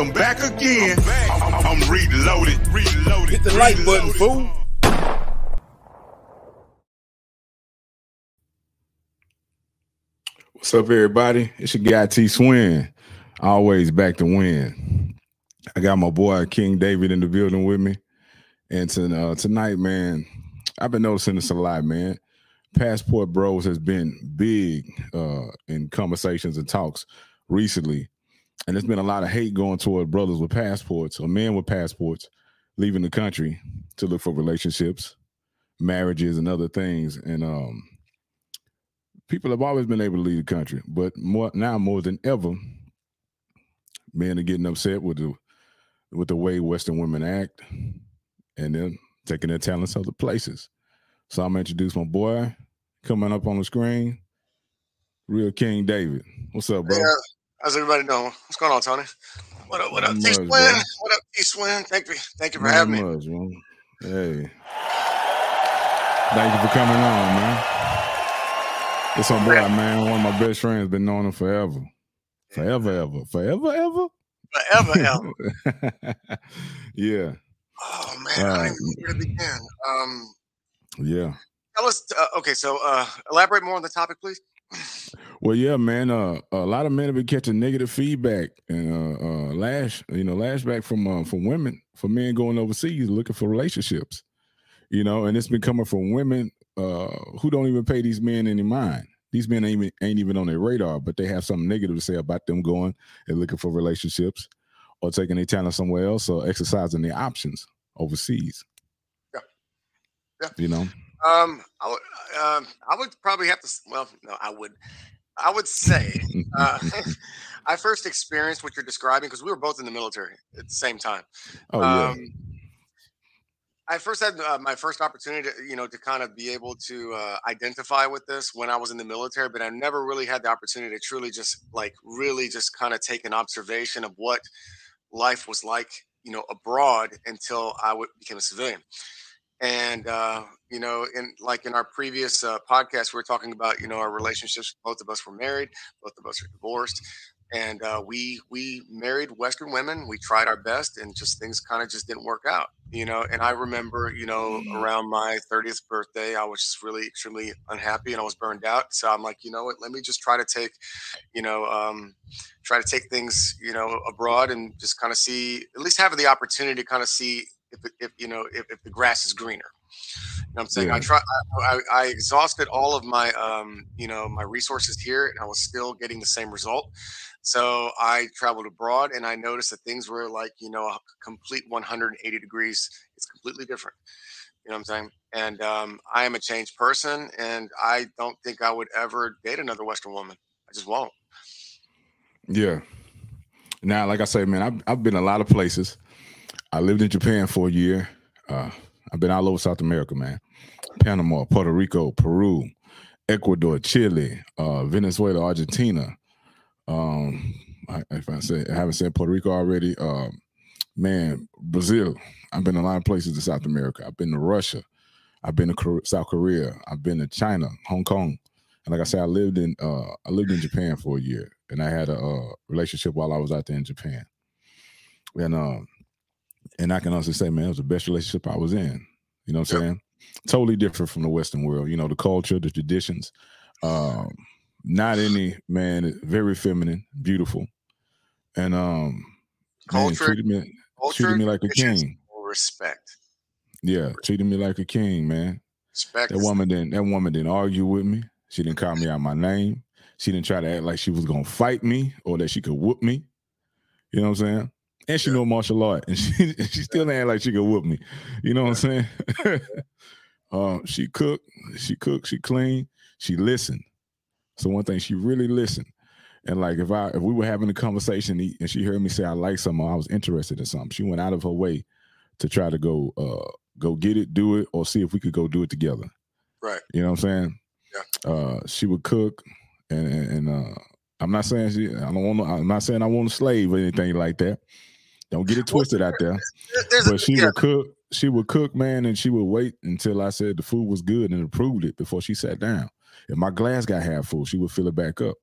cause I'm back again. I'm, I'm, I'm reloaded, reloaded. Hit the like button, fool. What's up, everybody? It's your guy T Swin. Always back to win. I got my boy King David in the building with me. And to, uh, tonight, man, I've been noticing this a lot, man. Passport Bros has been big uh, in conversations and talks recently. And there's been a lot of hate going toward brothers with passports or men with passports leaving the country to look for relationships, marriages, and other things. And um, people have always been able to leave the country, but more now more than ever, men are getting upset with the with the way Western women act, and then taking their talents to other places. So I'm gonna introduce my boy coming up on the screen, Real King David. What's up, bro? Yeah. How's everybody doing? What's going on, Tony? What up? What up, Not T Swin? What up, T Swin? Thank you, thank you for Not having me. much, man. Hey, thank you for coming on, man. It's my boy, man. One of my best friends. Been knowing him forever, forever, ever, forever, ever. Forever, ever. yeah, Oh man, I don't even where to begin. Um, yeah. tell us. Uh, okay, so uh, elaborate more on the topic, please. Well, yeah, man. Uh, a lot of men have been catching negative feedback and uh, uh, lash, you know, lashback from uh, from women for men going overseas looking for relationships. You know, and it's been coming from women uh, who don't even pay these men any mind. These men ain't even, ain't even on their radar, but they have something negative to say about them going and looking for relationships, or taking their talent somewhere else, or exercising their options overseas. Yeah. Yeah. You know. Um, I would, um, I would probably have to. Well, no, I would. I would say uh, I first experienced what you're describing because we were both in the military at the same time. oh yeah. Um, I first had uh, my first opportunity to, you know, to kind of be able to uh, identify with this when I was in the military, but I never really had the opportunity to truly just like really just kind of take an observation of what life was like, you know, abroad until I w- became a civilian. And uh, you know, in like in our previous uh, podcast, we were talking about you know our relationships. Both of us were married. Both of us are divorced and uh, we we married Western women. We tried our best, and just things kind of just didn't work out, you know. And I remember, you know, around my thirtieth birthday, I was just really extremely unhappy, and I was burned out. So I'm like, you know what? Let me just try to take, you know, um, try to take things, you know, abroad, and just kind of see, at least have the opportunity to kind of see if, if you know, if, if the grass is greener. You know I'm saying? I Yeah. try. I, I, I exhausted all of my, um, you know, my resources here, and I was still getting the same result. So I traveled abroad, and I noticed that things were like, you know, a complete 180 degrees. It's completely different. You know what I'm saying? And um, I am a changed person, and I don't think I would ever date another Western woman. I just won't. Yeah. Now, like I say, man, I've, I've been a lot of places. I lived in Japan for a year. Uh, I've been all over South America, man. Panama, Puerto Rico, Peru, Ecuador, Chile, uh, Venezuela, Argentina. Um, I, if I say I haven't said Puerto Rico already, um, man, Brazil. I've been a lot of places in South America. I've been to Russia. I've been to South Korea. I've been to China, Hong Kong, and like I said, I lived in uh, I lived in Japan for a year, and I had a uh, relationship while I was out there in Japan. And um, and I can honestly say, man, it was the best relationship I was in. You know what I'm Yep. saying? Totally different from the Western world. You know, the culture, the traditions. Um, not any man, very feminine, beautiful, and um, man, treated me culture, treated me like a king. respect. Yeah, treated me like a king, man. Respect. That woman didn't. That woman didn't argue with me. She didn't call me out my name. She didn't try to act like she was gonna fight me or that she could whoop me. You know what I'm saying? And she Yeah. know martial art, and she she still ain't like she could whoop me. You know what I'm saying? um, she cooked. She cooked. She cleaned. She listened. So one thing, she really listened. And like if I if we were having a conversation and she heard me say I like something, or I was interested in something, she went out of her way to try to go uh go get it, do it, or see if we could go do it together. right. You know what I'm saying? Yeah. Uh, she would cook, and and, and uh, I'm not saying she. I don't want. to I'm not saying I want a slave or anything like that. Don't get it twisted out there. There- There's a, But she yeah, would cook. She would cook, man, and she would wait until I said the food was good and approved it before she sat down. If my glass got half full, she would fill it back up.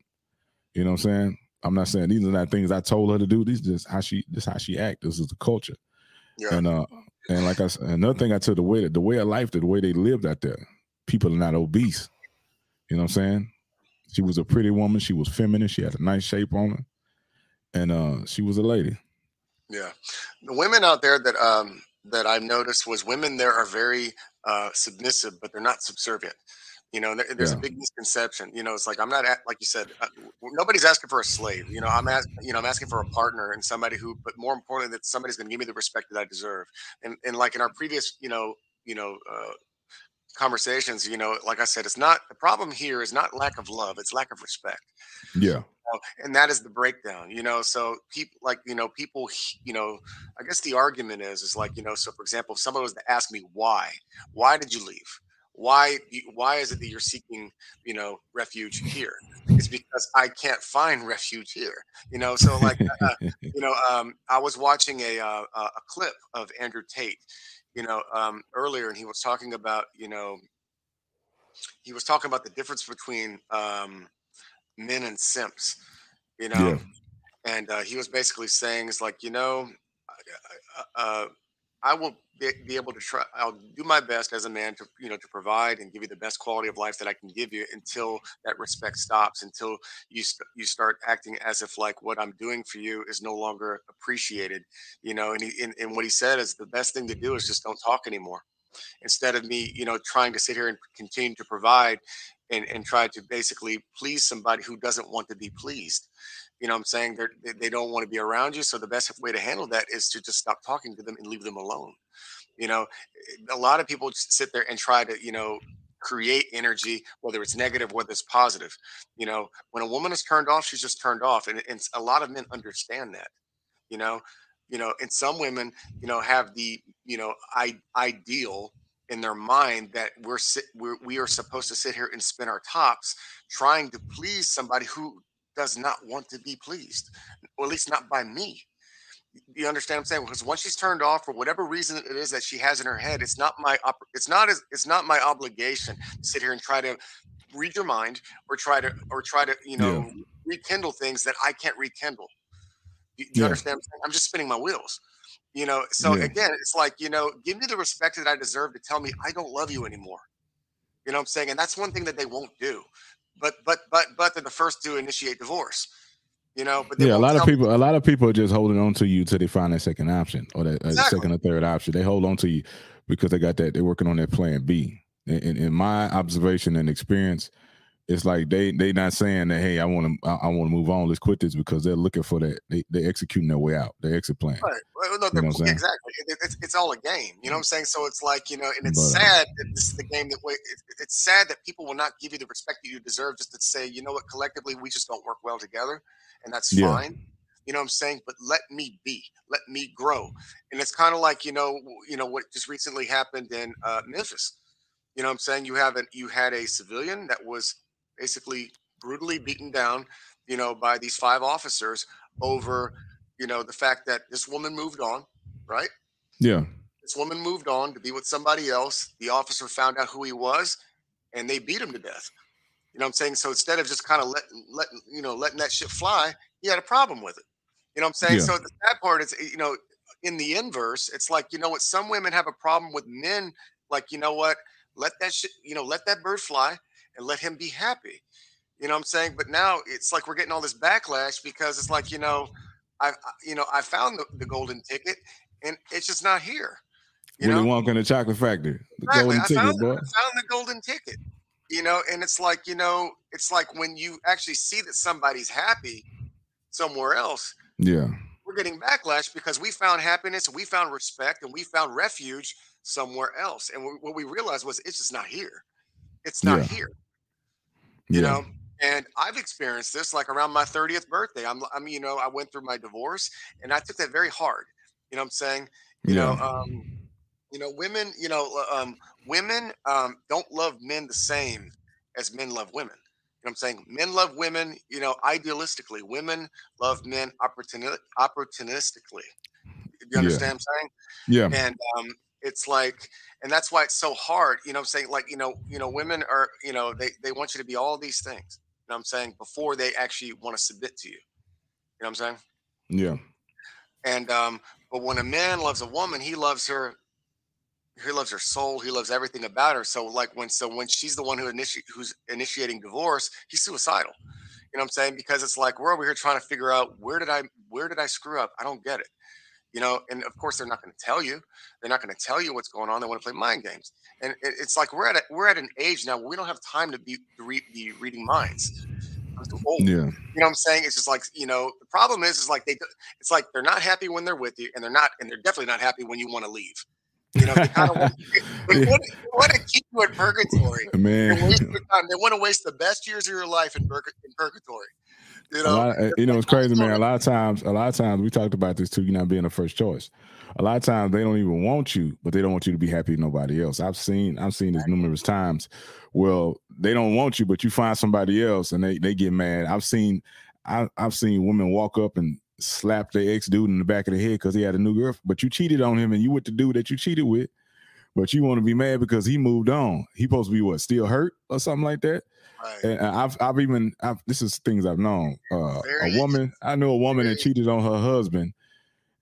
You know what I'm saying? I'm not saying these are not things I told her to do. These just how she this how she act. This is the culture. Yeah. And uh and like I said, another thing I took the way that the way of life, the way they lived out there. People are not obese. You know what I'm saying? She was a pretty woman. She was feminine. She had a nice shape on her, and uh, she was a lady. Yeah, the women out there that um that I've noticed was women there are very uh submissive, but they're not subservient. You know, there, there's Yeah. a big misconception. You know, it's like I'm not at, like you said. Uh, nobody's asking for a slave. You know, I'm asking. You know, I'm asking for a partner and somebody who, but more importantly, that somebody's going to give me the respect that I deserve. And and like in our previous, you know, you know, uh, conversations, you know, like I said, it's not the problem here is not lack of love; it's lack of respect. Yeah, and that is the breakdown you know so people like you know people you know i guess the argument is is like you know so for example if someone was to ask me why why did you leave? Why why is it that you're seeking you know refuge here? It's because i can't find refuge here you know so like uh, you know um i was watching a uh, a a clip of andrew tate you know um earlier and he was talking about you know he was talking about the difference between um men and simps you know? Yeah, and uh, he was basically saying it's like you know uh, i will be, be able to try i'll do my best as a man to you know to provide and give you the best quality of life that i can give you until that respect stops until you st- you start acting as if like what i'm doing for you is no longer appreciated you know? And, he, and, and what he said is the best thing to do is just don't talk anymore. Instead of me you know trying to sit here and continue to provide and, and try to basically please somebody who doesn't want to be pleased. You know i'm saying? They're, they they don't want to be around you so the best way to handle that is to just stop talking to them and leave them alone. You know a lot of people just sit there and try to you know create energy whether it's negative whether it's positive. You know when a woman is turned off she's just turned off and, and a lot of men understand that. You know you know and some women you know have the you know I, ideal in their mind that we're, sit, we're we are supposed to sit here and spin our tops trying to please somebody who does not want to be pleased or at least not by me you understand what I'm saying? Because once she's turned off for whatever reason it is that she has in her head, it's not my it's not as it's not my obligation to sit here and try to read your mind or try to or try to you know rekindle things that I can't rekindle. You, you Yeah. understand? What I'm, saying? I'm just spinning my wheels. You know, so Yeah. again, it's like you know, give me the respect that I deserve to tell me I don't love you anymore. You know what I'm saying? And that's one thing that they won't do. But but but but they're the first to initiate divorce. You know, but yeah. A lot of tell me- people, a lot of people are just holding on to you till they find that second option or that uh, Exactly. second or third option. They hold on to you because they got that. They're working on their plan B. In, in my observation and experience, it's like they they not saying that hey, I want to I, I want to move on. Let's quit this because they're looking for that. They they executing their way out. Their exit plan. Right. Well, no, You know what I'm they're- saying? exactly. It- it's, it's all a game. You know what I'm saying? So it's like, you know, and it's But, uh, sad that this is the game that way. It, it's sad that people will not give you the respect that you deserve just to say, you know what, collectively, we just don't work well together. And that's Yeah. fine. You know what I'm saying? But let me be, let me grow. And it's kind of like, you know, you know, what just recently happened in uh, Memphis. You know what I'm saying? You have an, you had a civilian that was basically brutally mm-hmm. beaten down, you know, by these five officers over, you know, the fact that this woman moved on, right? Yeah. This woman moved on to be with somebody else. The officer found out who he was and they beat him to death. You know what I'm saying? So instead of just kind of letting letting, you know, letting that shit fly, he had a problem with it. You know what I'm saying? Yeah. So the sad part is, you know, in the inverse, it's like, you know what, some women have a problem with men, like, you know what, let that shit, you know, let that bird fly and let him be happy. You know what I'm saying? But now it's like we're getting all this backlash because it's like, you know, I, you know, I found the, the golden ticket and it's just not here. You Willy know? Wonka and the Chocolate Factory. The Exactly. golden I ticket, found, boy. I found the golden ticket. You know, and it's like, you know, it's like when you actually see that somebody's happy somewhere else, Yeah. we're getting backlash because we found happiness and we found respect and we found refuge somewhere else. And what we realized was it's just not here. It's not Yeah. here, you yeah. know. And I've experienced this like around my 30th birthday. I'm, I'm, you know, I went through my divorce and I took that very hard. You know what I'm saying? You yeah. know, um, you know, women, you know, uh, um, women um, don't love men the same as men love women. You know what I'm saying? Men love women, you know, idealistically. Women love men opportuni- opportunistically. You Yeah. understand what I'm saying? yeah. and um, it's like and that's why it's so hard you know what i'm saying like you know you know women are you know they, they want you to be all these things you know what i'm saying before they actually want to submit to you You know what I'm saying? Yeah. And um, but when a man loves a woman, he loves her. He loves her soul. He loves everything about her. So like when so when she's the one who initi- who's initiating divorce, he's suicidal. You know what I'm saying? Because it's like we're over here trying to figure out where did I where did I screw up? I don't get it. You know, and of course they're not going to tell you. They're not going to tell you what's going on. They want to play mind games. And it, it's like we're at a, we're at an age now where we don't have time to be to re, be reading minds. Old. Yeah. You know what I'm saying? It's just like, you know, the problem is, is like they, it's like they're not happy when they're with you, and they're not, and they're definitely not happy when you want to leave. You know, they kind of want, they want, they want to keep you in purgatory. Man. waste. They want to waste the best years of your life in, purg- in purgatory. You know, uh, you know, it's crazy, man. A lot of times, a lot of times we talked about this too. You not being the first choice. A lot of times they don't even want you, but they don't want you to be happy with nobody else. I've seen, I've seen this numerous times. Well, they don't want you, but you find somebody else, and they they get mad. I've seen, I, I've seen women walk up and slap their ex dude in the back of the head because he had a new girl, but you cheated on him, and you with the dude that you cheated with, but you want to be mad because he moved on. He supposed to be what, still hurt or something like that. right. And I've I've even I've, this is things I've known. Uh, a woman I knew a woman that cheated on her husband,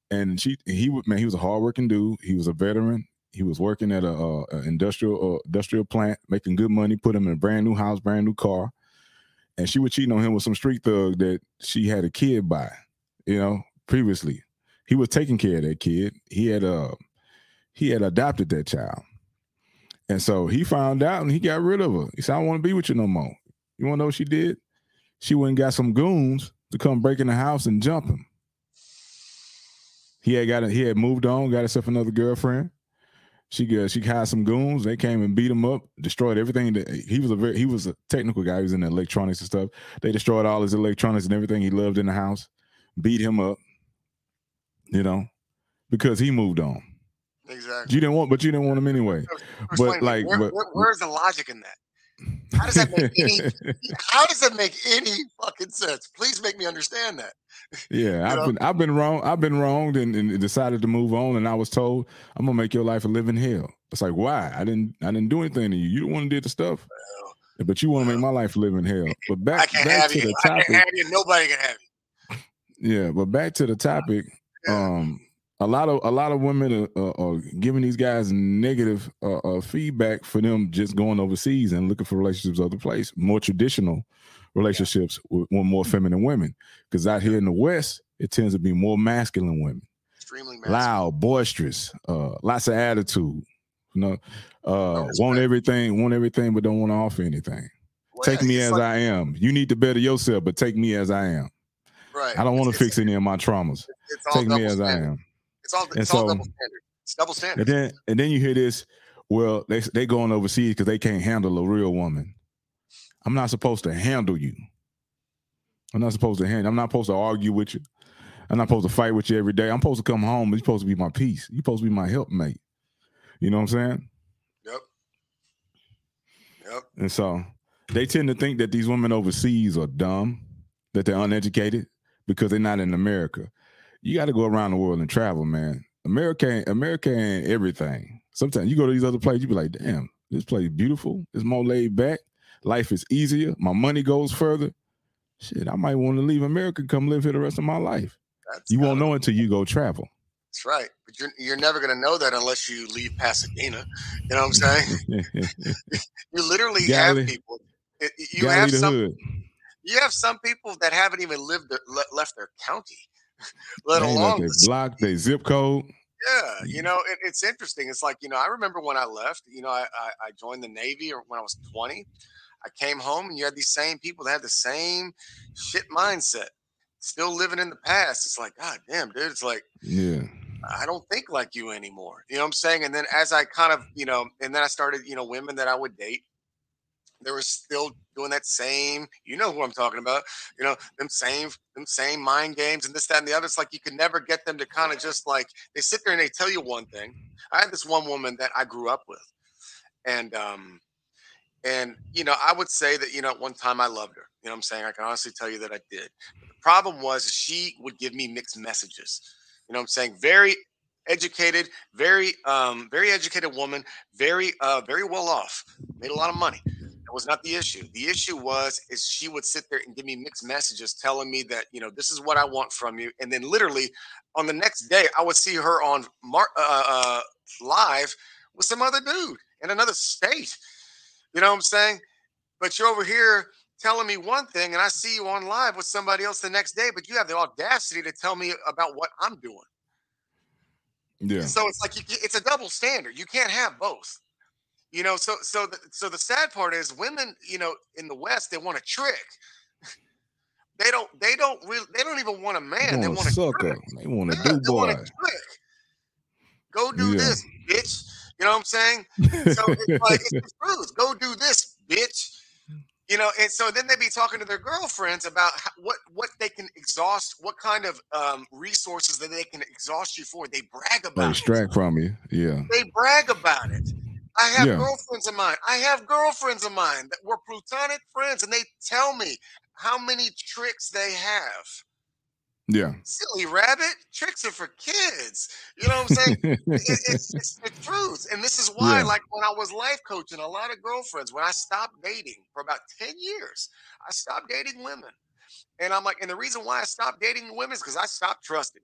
and she he was man he was a hardworking dude. He was a veteran. He was working at a, uh a industrial uh, industrial plant, making good money. Put him in a brand new house, brand new car, and she was cheating on him with some street thug that she had a kid by. You know, previously he was taking care of that kid. He had uh he had adopted that child. And so he found out and he got rid of her. He said, I don't want to be with you no more. You want to know what she did? She went and got some goons to come break in the house and jump him. He had got he had moved on, got himself another girlfriend. She got she hired some goons. They came and beat him up, destroyed everything. That he was a very he was a technical guy. He was in the electronics and stuff. They destroyed all his electronics and everything he loved in the house. Beat him up. You know, because he moved on. Exactly. You didn't want, but you didn't want them anyway. But like, where- but- where- where's the logic in that? How does that make any? how does that make any fucking sense? Please make me understand that. Yeah, I've know? been I've been wrong. I've been wronged and, and decided to move on. And I was told I'm gonna make your life a living hell. It's like why? I didn't I didn't do anything to you. You don't want to do the stuff, but you want to make my life a living hell. But I back can't back have to you. the topic. have you. Nobody can have you. Yeah, but back to the topic. Yeah. Um, a lot of a lot of women are, are, are giving these guys negative uh, uh, feedback for them just going overseas and looking for relationships other place, more traditional relationships with, with more feminine women. Because out here in the West, it tends to be more masculine women, Extremely masculine. loud, boisterous, uh, lots of attitude. You know, uh, respect. want everything, want everything, but don't want to offer anything. Well, take yeah, me as like- I am. You need to better yourself, but take me as I am. Right. I don't want to fix any of my traumas. Take me as I am. It's all, it's all so- double standard. It's double standard. And then and then you hear this. Well, they they going overseas because they can't handle a real woman. I'm not supposed to handle you. I'm not supposed to handle. I'm not supposed to argue with you. I'm not supposed to fight with you every day. I'm supposed to come home. You're supposed to be my peace. You're supposed to be my helpmate. You know what I'm saying? Yep. Yep. And so they tend to think that these women overseas are dumb, that they're uneducated because they're not in America. You got to go around the world and travel, man. America, ain't- America ain't everything. Sometimes you go to these other places, you be like, damn, this place is beautiful. It's more laid back. Life is easier. My money goes further. Shit, I might want to leave America and come live here the rest of my life. That's You won't know until you go travel. That's right. But you're you're never gonna know that unless you leave Pasadena. You know what I'm saying? You literally Galilee- have people. You have some. hood. You have some people that haven't even lived their, left their county, let They alone they block, their zip code. Yeah, you mm. know, it, it's interesting. It's like you know, I remember when I left. You know, I, I, I joined the Navy or when I was twenty. I came home and you had these same people that had the same shit mindset, still living in the past. It's like, God damn, dude. It's like Yeah. I don't think like you anymore. You know what I'm saying? And then as I kind of, you know, and then I started, you know, women that I would date. They were still doing that same, you know who I'm talking about, you know, them same, them same mind games and this, that, and the other. It's like you could never get them to kind of just like they sit there and they tell you one thing. I had this one woman that I grew up with. And um, and you know, I would say that, you know, at one time I loved her. You know I'm saying? I can honestly tell you that I did. But the problem was she would give me mixed messages. You know I'm saying? Very educated, very um, very educated woman, very uh, very well off, made a lot of money. Was not the issue. The issue was is she would sit there and give me mixed messages telling me that, you know, this is what I want from you. And then literally on the next day, I would see her on Mar- uh, uh, live with some other dude in another state. You know what I'm saying? But you're over here telling me one thing and I see you on live with somebody else the next day, but you have the audacity to tell me about what I'm doing. Yeah. So it's like you, it's a double standard. You can't have both. You know, so so the, so the sad part is women, you know, in the West they want a trick. They don't they don't really they don't even want a man. They want a sucker. trick. They want a do they want boy. a trick. Go do Yeah. this, bitch. You know what I'm saying? So it's like it's the truth. Go do this, bitch. You know, and so then they be talking to their girlfriends about how, what what they can exhaust, what kind of um, resources that they can exhaust you for. They brag about They extract from you. Yeah. They brag about it. I have Yeah. girlfriends of mine. I have girlfriends of mine that were platonic friends, and they tell me how many tricks they have. Yeah. Silly rabbit, tricks are for kids. You know what I'm saying? it, it's, it's the truth. And this is why, Yeah. like when I was life coaching, a lot of girlfriends, when I stopped dating for about 10 years, I stopped dating women. And I'm like, and the reason why I stopped dating women is because I stopped trusting.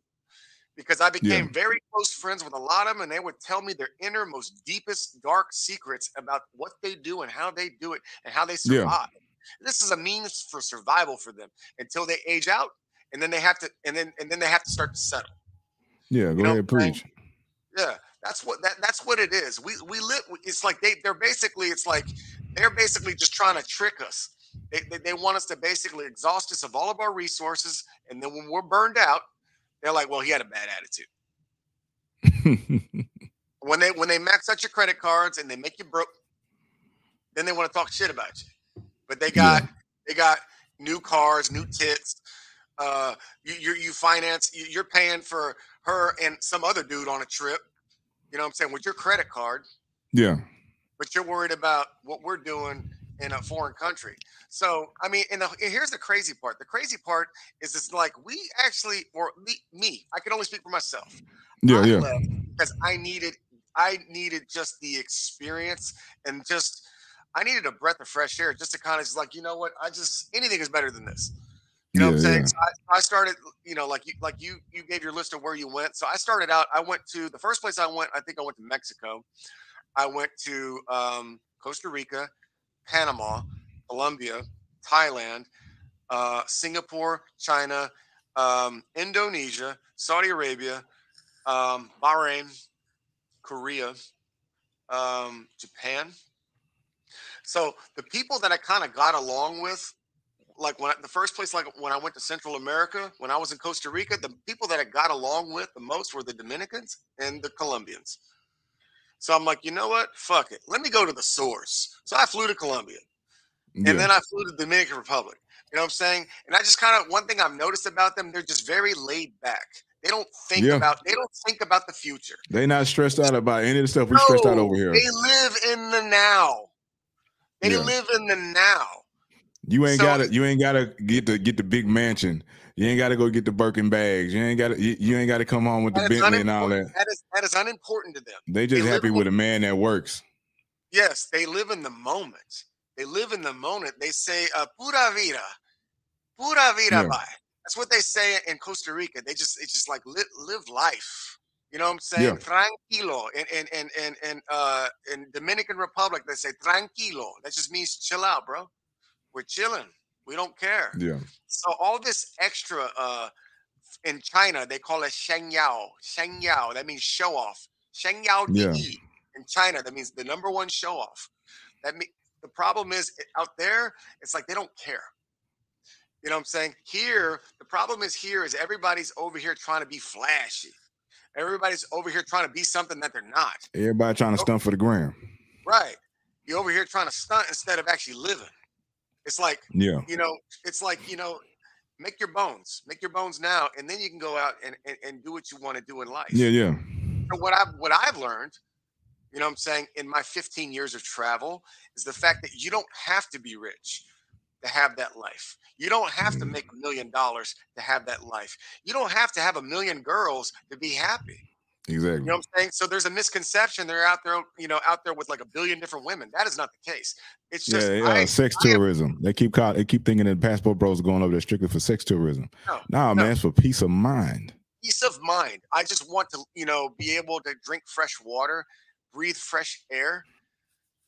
Because I became very close friends with a lot of them, and they would tell me their inner, most deepest, dark secrets about what they do and how they do it and how they Yeah. survive. This is a means for survival for them until they age out, and then they have to, and then and then they have to start to settle. Yeah. Go You know ahead, preach. Yeah, that's what that that's what it is. We we live. It's like they they're basically it's like they're basically just trying to trick us. They, they they want us to basically exhaust us of all of our resources, and then when we're burned out, they're like, "Well, he had a bad attitude." When they when they max out your credit cards and they make you broke, then they want to talk shit about you. But they got they got new cars, new tits. Uh, you you you finance. You, you're paying for her and some other dude on a trip. You know what I'm saying with your credit card, yeah. but you're worried about what we're doing in a foreign country. So I mean, and, the, and here's the crazy part. The crazy part is it's like we actually, or me, me, I can only speak for myself. Yeah. I Yeah. because I needed I needed just the experience and just I needed a breath of fresh air just to kind of just like you know what I just anything is better than this. You know what I'm saying? yeah. So I, I started, you know, like you like you you gave your list of where you went. So I started out. I went to the first place I went. I think I went to Mexico. I went to um, Costa Rica, Panama, Colombia, Thailand, uh, Singapore, China, um, Indonesia, Saudi Arabia, um, Bahrain, Korea, um, Japan. So the people that I kind of got along with, like when I, the first place, like when I went to Central America, when I was in Costa Rica, the people that I got along with the most were the Dominicans and the Colombians. So I'm like, you know what? Fuck it. Let me go to the source. So I flew to Colombia Yeah. and then I flew to the Dominican Republic. You know what I'm saying? And I just kind of one thing I've noticed about them, they're just very laid back. They don't think Yeah. about they don't think about the future. They not stressed out about any of the stuff we stressed out over here. They live in the now. They Yeah. live in the now. You ain't So- gotta you ain't gotta get the get the big mansion. You ain't gotta go get the Birkin bags. You ain't gotta you, you ain't gotta come home with the That is, Bentley and all that. that is that is unimportant to them. They just They happy in- with a man that works. Yes, they live in the moment. They live in the moment. They say uh, "pura vida," "pura vida." Yeah. Bye. That's what they say in Costa Rica. They just it's just like live, live life. You know what I'm saying? Tranquilo. And and and and and uh, in Dominican Republic they say tranquilo. That just means chill out, bro. We're chilling. We don't care. Yeah. So all this extra uh in China they call it Shengyao. Shengyao. That means show off. Shengyao Yeah. Di. In China, that means the number one show off. That mean the problem is out there, it's like they don't care. You know what I'm saying? Here, the problem is here is everybody's over here trying to be flashy. Everybody's over here trying to be something that they're not. Everybody trying to stunt for the gram. Right. You're over here trying to stunt instead of actually living. It's like Yeah. you know, it's like, you know, make your bones, make your bones now, and then you can go out and, and, and do what you want to do in life. Yeah, yeah. So what I've what I've learned, you know what I'm saying, in my 15 years of travel is the fact that you don't have to be rich to have that life. You don't have to Mm. make a million dollars to have that life. You don't have to have a million girls to be happy. Exactly. You know what I'm saying? So there's a misconception they're out there, you know, out there with like a billion different women. That is not the case. It's just yeah, I- sex I tourism. they keep call, they keep thinking that passport bros are going over there strictly for sex tourism. No, Nah, no. man, it's for peace of mind. peace of mind. I just want to, you know, be able to drink fresh water, breathe fresh air,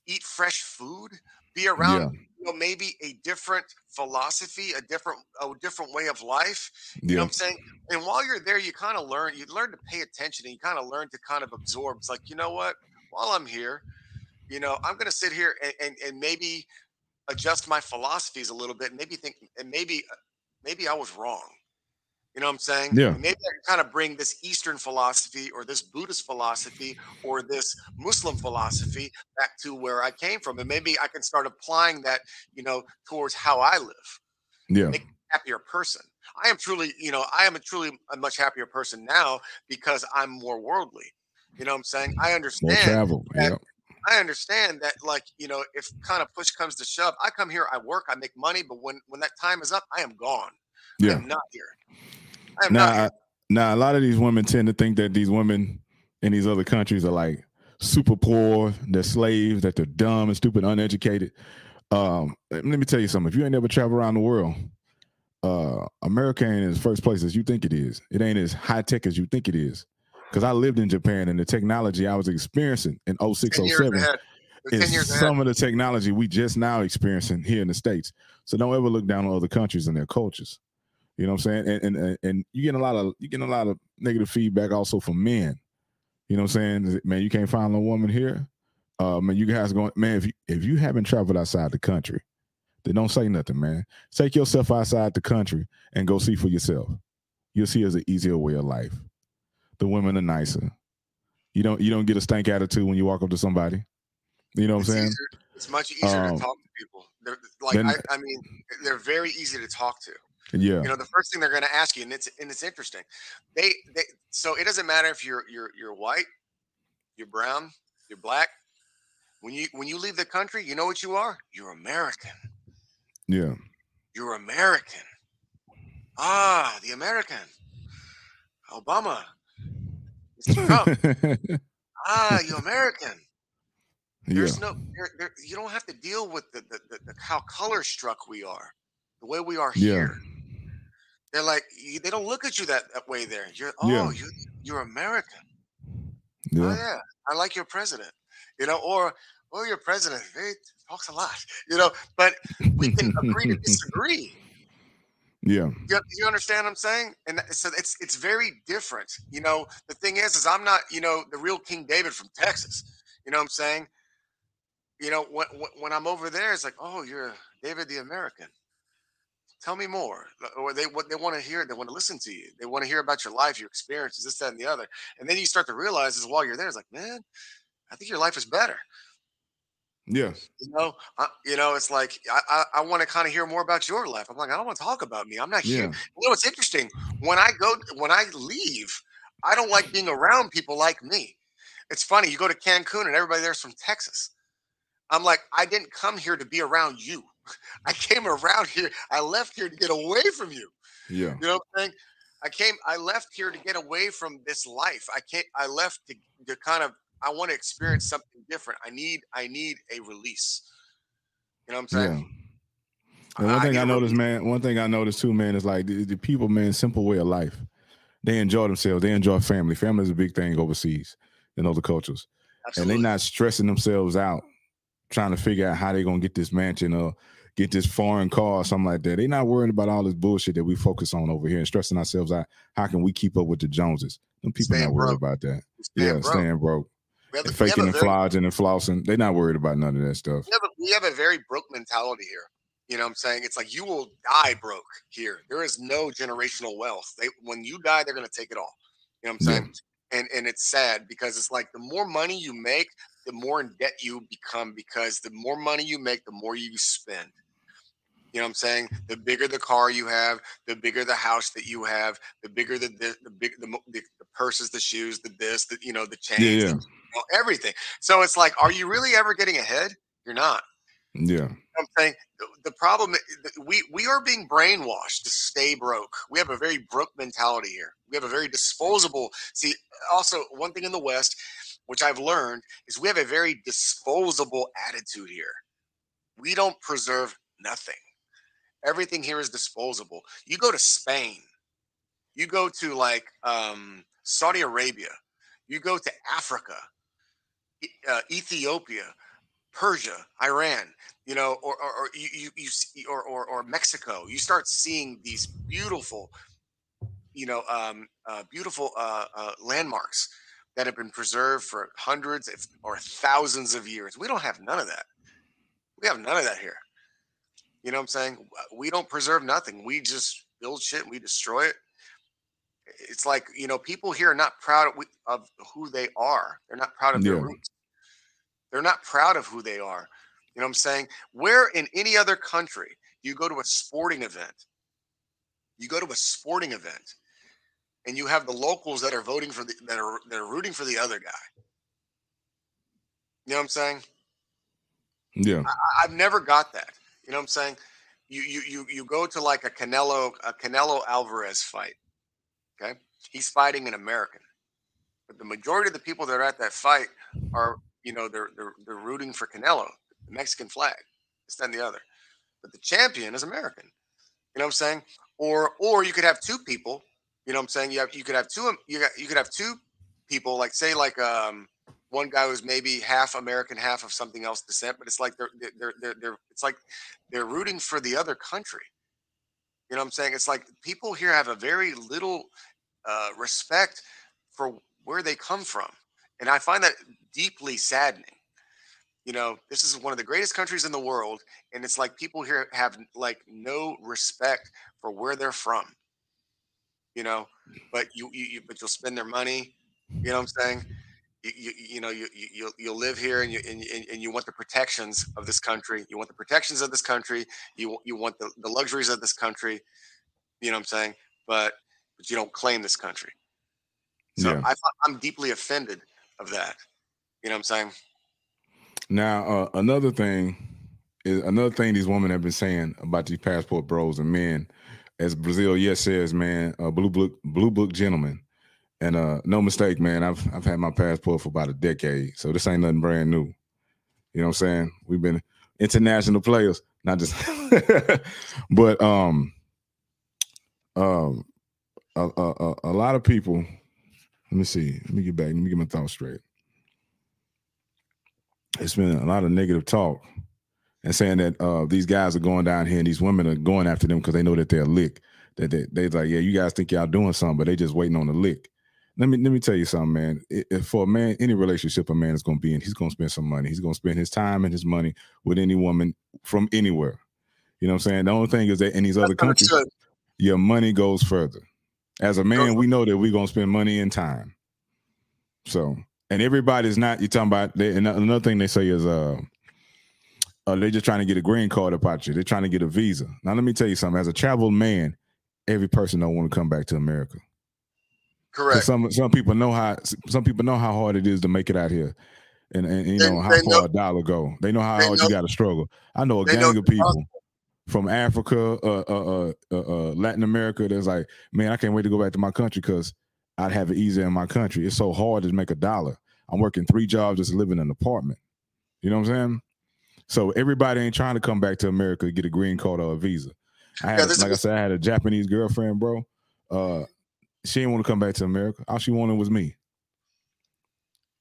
eat fresh food, be around, Yeah. You know, maybe a different philosophy, a different, a different way of life. You know Yeah, what I'm saying? And while you're there, you kind of learn, you learn to pay attention and you kind of learn to kind of absorb. It's like, you know what? While I'm here, you know, I'm going to sit here and, and, and maybe adjust my philosophies a little bit and maybe think, and maybe, uh, maybe I was wrong. You know what I'm saying? Yeah. Maybe I can kind of bring this Eastern philosophy or this Buddhist philosophy or this Muslim philosophy back to where I came from. And maybe I can start applying that, you know, towards how I live yeah, make- a happier person. I am truly, you know, I am a truly a much happier person now because I'm more worldly. You know what I'm saying? I understand. more travel. that- Yeah, I understand that, like, you know, if kind of push comes to shove, I come here, I work, I make money, but when when that time is up, I am gone. Yeah. I'm not here. Now. Now a lot of these women tend to think that these women in these other countries are like super poor, they're slaves, that they're dumb and stupid, uneducated. Um, let me tell you something. If you ain't ever traveled around the world, uh, America ain't as first place as you think it is. It ain't as high tech as you think it is. Because I lived in Japan and the technology I was experiencing in 06, 07 ahead. They're 10 is ahead. some of the technology we just now experiencing here in the states. So don't ever look down on other countries and their cultures. You know what I'm saying? And and and, you get a lot of you get a lot of negative feedback also from men. You know what I'm saying? Man, you can't find a woman here. Uh, man, you guys going, man, if you if you haven't traveled outside the country, then don't say nothing, man. Take yourself outside the country and go see for yourself. You'll see it's an easier way of life. The women are nicer. You don't you don't get a stank attitude when you walk up to somebody. You know what it's I'm saying? easier- it's much easier Um, to talk to people. They're like, then- I, I mean, they're very easy to talk to. Yeah. you know the first thing they're going to ask you and it's and it's interesting they they so it doesn't matter if you're you're you're white you're brown you're black when you when you leave the country you know what you are you're american Yeah. you're american ah the american obama Mr. Trump. ah you american yeah. there's no there, there, you don't have to deal with the, the, the, the how color struck we are the way we are Yeah. They're like they don't look at you that, that way there. You're oh Yeah. you, you're american. Oh Yeah. yeah i like your president. You know or oh your president he talks a lot. You know but we can agree to disagree. Yeah. you, you understand what i'm saying? And so it's it's very different. You know the thing is is i'm not you know the real king david from texas. You know what i'm saying? You know when- when i'm over there it's like oh you're david the american tell me more. Or they what they want to hear they want to listen to you. They want to hear about your life your experiences this that and the other. And then you start to realize is while you're there it's like man i think your life is better. Yeah. you know I, you know it's like i i, I want to kind of hear more about your life. I'm like i don't want to talk about me. I'm not here. Yeah. you know it's interesting? When i go when i leave i don't like being around people like me. It's funny you go to cancun and everybody there's from texas. I'm like i didn't come here to be around you i came around here i left here to get away from you Yeah. you know what i'm saying i came i left here to get away from this life i can't i left to, to kind of i want to experience something different i need i need a release you know what i'm Yeah. saying And one I thing I noticed, man, one thing I noticed too, man, is like the, the people, man, simple way of life. They enjoy themselves. They enjoy family. Family is a big thing overseas in other cultures. Absolutely. And they're not stressing themselves out trying to figure out how they're gonna get this mansion or get this foreign car or something like that. They're not worrying about all this bullshit that we focus on over here and stressing ourselves out. How can we keep up with the Joneses? Them people Staying not worried broke. about that. Staying yeah, broke. staying broke. We have, And faking and flogging and flossing. They're not worried about none of that stuff. we have, a, we have a very broke mentality here. You know what I'm saying? It's like you will die broke here. There is no generational wealth. They when you die, they're gonna take it all. You know what I'm Yeah. saying? And and it's sad because it's like the more money you make, the more in debt you become because the more money you make, the more you spend. You know what I'm saying? The bigger the car you have, the bigger the house that you have, the bigger the the, the big the, the, the purses, the shoes, the this, the you know, the chains, Yeah, the- you know, everything. So it's like, are you really ever getting ahead? You're not. Yeah. I'm saying the, the problem eh, we we are being brainwashed to, stay broke. We have a very broke mentality here. We have a very disposable. See, also one thing in the West, which I've learned, is we have a very disposable attitude here. We don't preserve nothing. Everything here is disposable. You go to Spain, you go to like um, Saudi Arabia, you go to Africa, uh, Ethiopia, Persia, Iran, you know, or or, or you, you you or, or or Mexico. You start seeing these beautiful, you know, um, uh, beautiful uh, uh, landmarks that have been preserved for hundreds if, or thousands of years. We don't have none of that. We have none of that here. You know what I'm saying? Uh, we don't preserve nothing. We just build shit and we destroy it. It's like, you know, people here are not proud of, of who they are. They're not proud of their roots. They're not proud of who they are. You know what I'm saying? Where in any other country you go to a sporting event, you go to a sporting event and you have the locals that are voting for the that are that are rooting for the other guy. You know what I'm saying? Yeah. I've never got that. You know what I'm saying? You you you you go to like a Canelo a Canelo Alvarez fight. Okay, he's fighting an American, but the majority of the people that are at that fight are you know they're they're they're rooting for Canelo, the Mexican flag, this and the other. But the champion is American. You know what I'm saying? Or or you could have two people. You know what I'm saying? You have you could have two you got you could have two people like say like um one guy who's maybe half American, half of something else descent, but it's like they're they're they're, they're it's like they're rooting for the other country. You know what I'm saying? It's like people here have a very little uh, respect for where they come from, and I find that deeply saddening. You know, this is one of the greatest countries in the world, and it's like people here have like no respect for where they're from. You know, but you you, you but you'll spend their money. You know what I'm saying? You, you, you know you, you you'll, live here and you and, and- and you want the protections of this country. You want the protections of this country. You you want the, the luxuries of this country. You know what i'm saying? But but you don't claim this country. So Yeah. I, i'm deeply offended of that. You know what i'm saying? Now, uh, another thing is another thing these women have been saying about these passport bros and men, as Brazil yes says, man, uh, blue book blue book gentlemen, and uh, no mistake, man, I've I've had my passport for about a decade, so this ain't nothing brand new. You know what I'm saying? We've been international players, not just, but um, um, a, a, a, lot of people. Let me see. Let me get back. Let me get my thoughts straight it's been a lot of negative talk and saying that uh, these guys are going down here and these women are going after them because they know that they're lick. That they they like, yeah, you guys think y'all doing something, but they just waiting on the lick. Let me let me tell you something, man. If for a man, any relationship a man is going to be in, he's going to spend some money. He's going to spend his time and his money with any woman from anywhere. You know what I'm saying? The only thing is that in these other countries, your money goes further. As a man, we know that we're gonna spend money and time. So, and everybody's not. You're talking about. They, and another thing they say is, uh, uh, they're just trying to get a green card about you. They're trying to get a visa. Now, let me tell you something. As a traveled man, every person don't want to come back to America. Correct Some some people know how. Some people know how hard it is to make it out here. And, and, you They- know how far know- a dollar go. They know how they hard know- you got to struggle. I know a they know gang of people from Africa, uh, uh, uh, uh, uh, Latin America. That's like, man, I can't wait to go back to my country because I'd have it easier in my country. It's so hard to make a dollar. I'm working three jobs just to live in an apartment. You know what I'm saying? So everybody ain't trying to come back to America to get a green card or a visa. I had, this like I said, I had a Japanese girlfriend, bro. Uh, she didn't want to come back to America. All she wanted was me.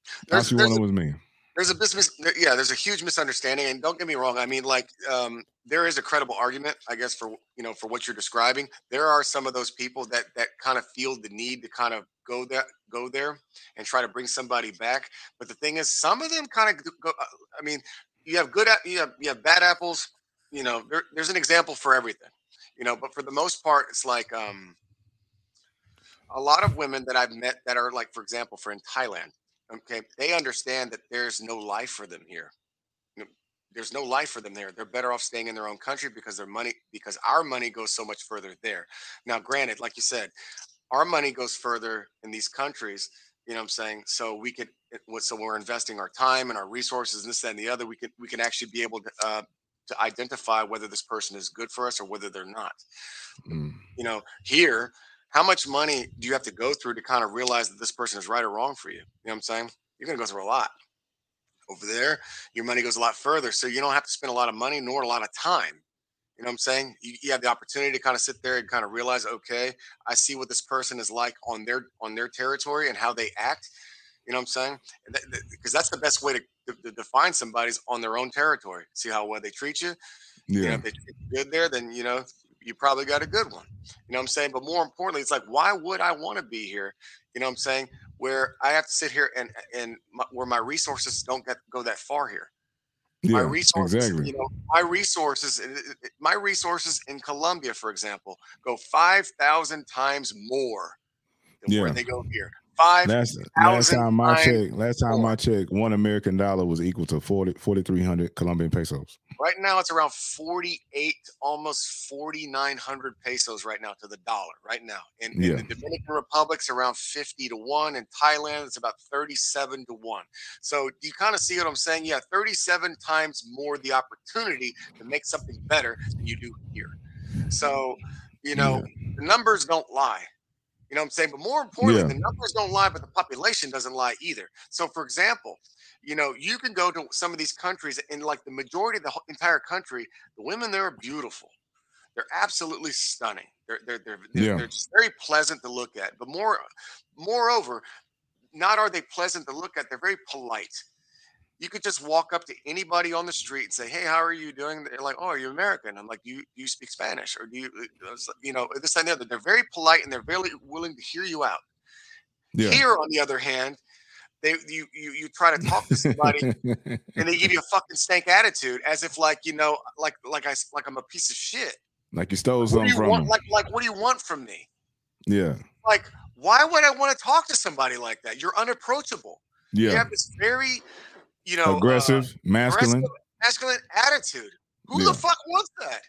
All There's- she there's wanted a- was me. there's a business there- yeah there's a huge misunderstanding and don't get me wrong i mean like um there is a credible argument i guess for you know for what you're describing there are some of those people that that kind of feel the need to kind of go there go there and try to bring somebody back but the thing is some of them kind of go uh, i mean you have good you have you have bad apples you know there, there's an example for everything you know but for the most part it's like um a lot of women that i've met that are like for example for in thailand okay they understand that there's no life for them here there's no life for them there they're better off staying in their own country because their money because our money goes so much further there now granted like you said our money goes further in these countries you know what i'm saying so we could so we're investing our time and our resources and this that, and the other we can we can actually be able to uh, to identify whether this person is good for us or whether they're not. Mm. You know, here, how much money do you have to go through to kind of realize that this person is right or wrong for you? You know what I'm saying? You're going to go through a lot. Over there, your money goes a lot further. So you don't have to spend a lot of money nor a lot of time. You know what I'm saying? You, you have the opportunity to kind of sit there and kind of realize, okay, I see what this person is like on their on their territory and how they act. You know what I'm saying? Because that's the best way to, to, to define somebody's on their own territory. See how well they treat you. Yeah. You know, if they treat you good there, then you know you probably got a good one. You know what I'm saying? But more importantly, it's like, why would I want to be here? You know what I'm saying? Where I have to sit here and and my, where my resources don't get go that far here. yeah. my resources, exactly. you know, my resources, my resources in Colombia, for example, go five thousand times more than where they go here. Five Last last time I times checked, last time I more. checked, one American dollar was equal to 40 4,300 Colombian pesos. Right now, it's around 48, almost 4,900 pesos right now to the dollar. Right now, in, in Yeah. the Dominican Republic's around 50 to one. In Thailand, it's about 37 to one. So you kind of see what I'm saying? Yeah, 37 times more the opportunity to make something better than you do here. So, you know, the numbers don't lie. You know what I'm saying? But more importantly, Yeah. the numbers don't lie, but the population doesn't lie either. So, for example, you know, you can go to some of these countries, and like the majority of the whole- entire country, the women there are beautiful. They're absolutely stunning. They're they're they're, they're, Yeah. they're just very pleasant to look at. But more, moreover, not are they pleasant to look at, they're very polite. You could just walk up to anybody on the street and say, "Hey, how are you doing?" They're like, "Oh, are you American?" I'm like, "Do you do you speak Spanish or do you uh, you know this and the other?" They're very polite and they're very willing to hear you out. Yeah. Here, on the other hand, they you you you try to talk to somebody and they give you a fucking stank attitude as if like you know like like I like I'm a piece of shit. like you stole something you from want? Like like what do you want from me? yeah. Like why would I want to talk to somebody like that? You're unapproachable. Yeah. You have this very you know uh, Aggressive, masculine. masculine attitude. Who Yeah. the fuck wants that?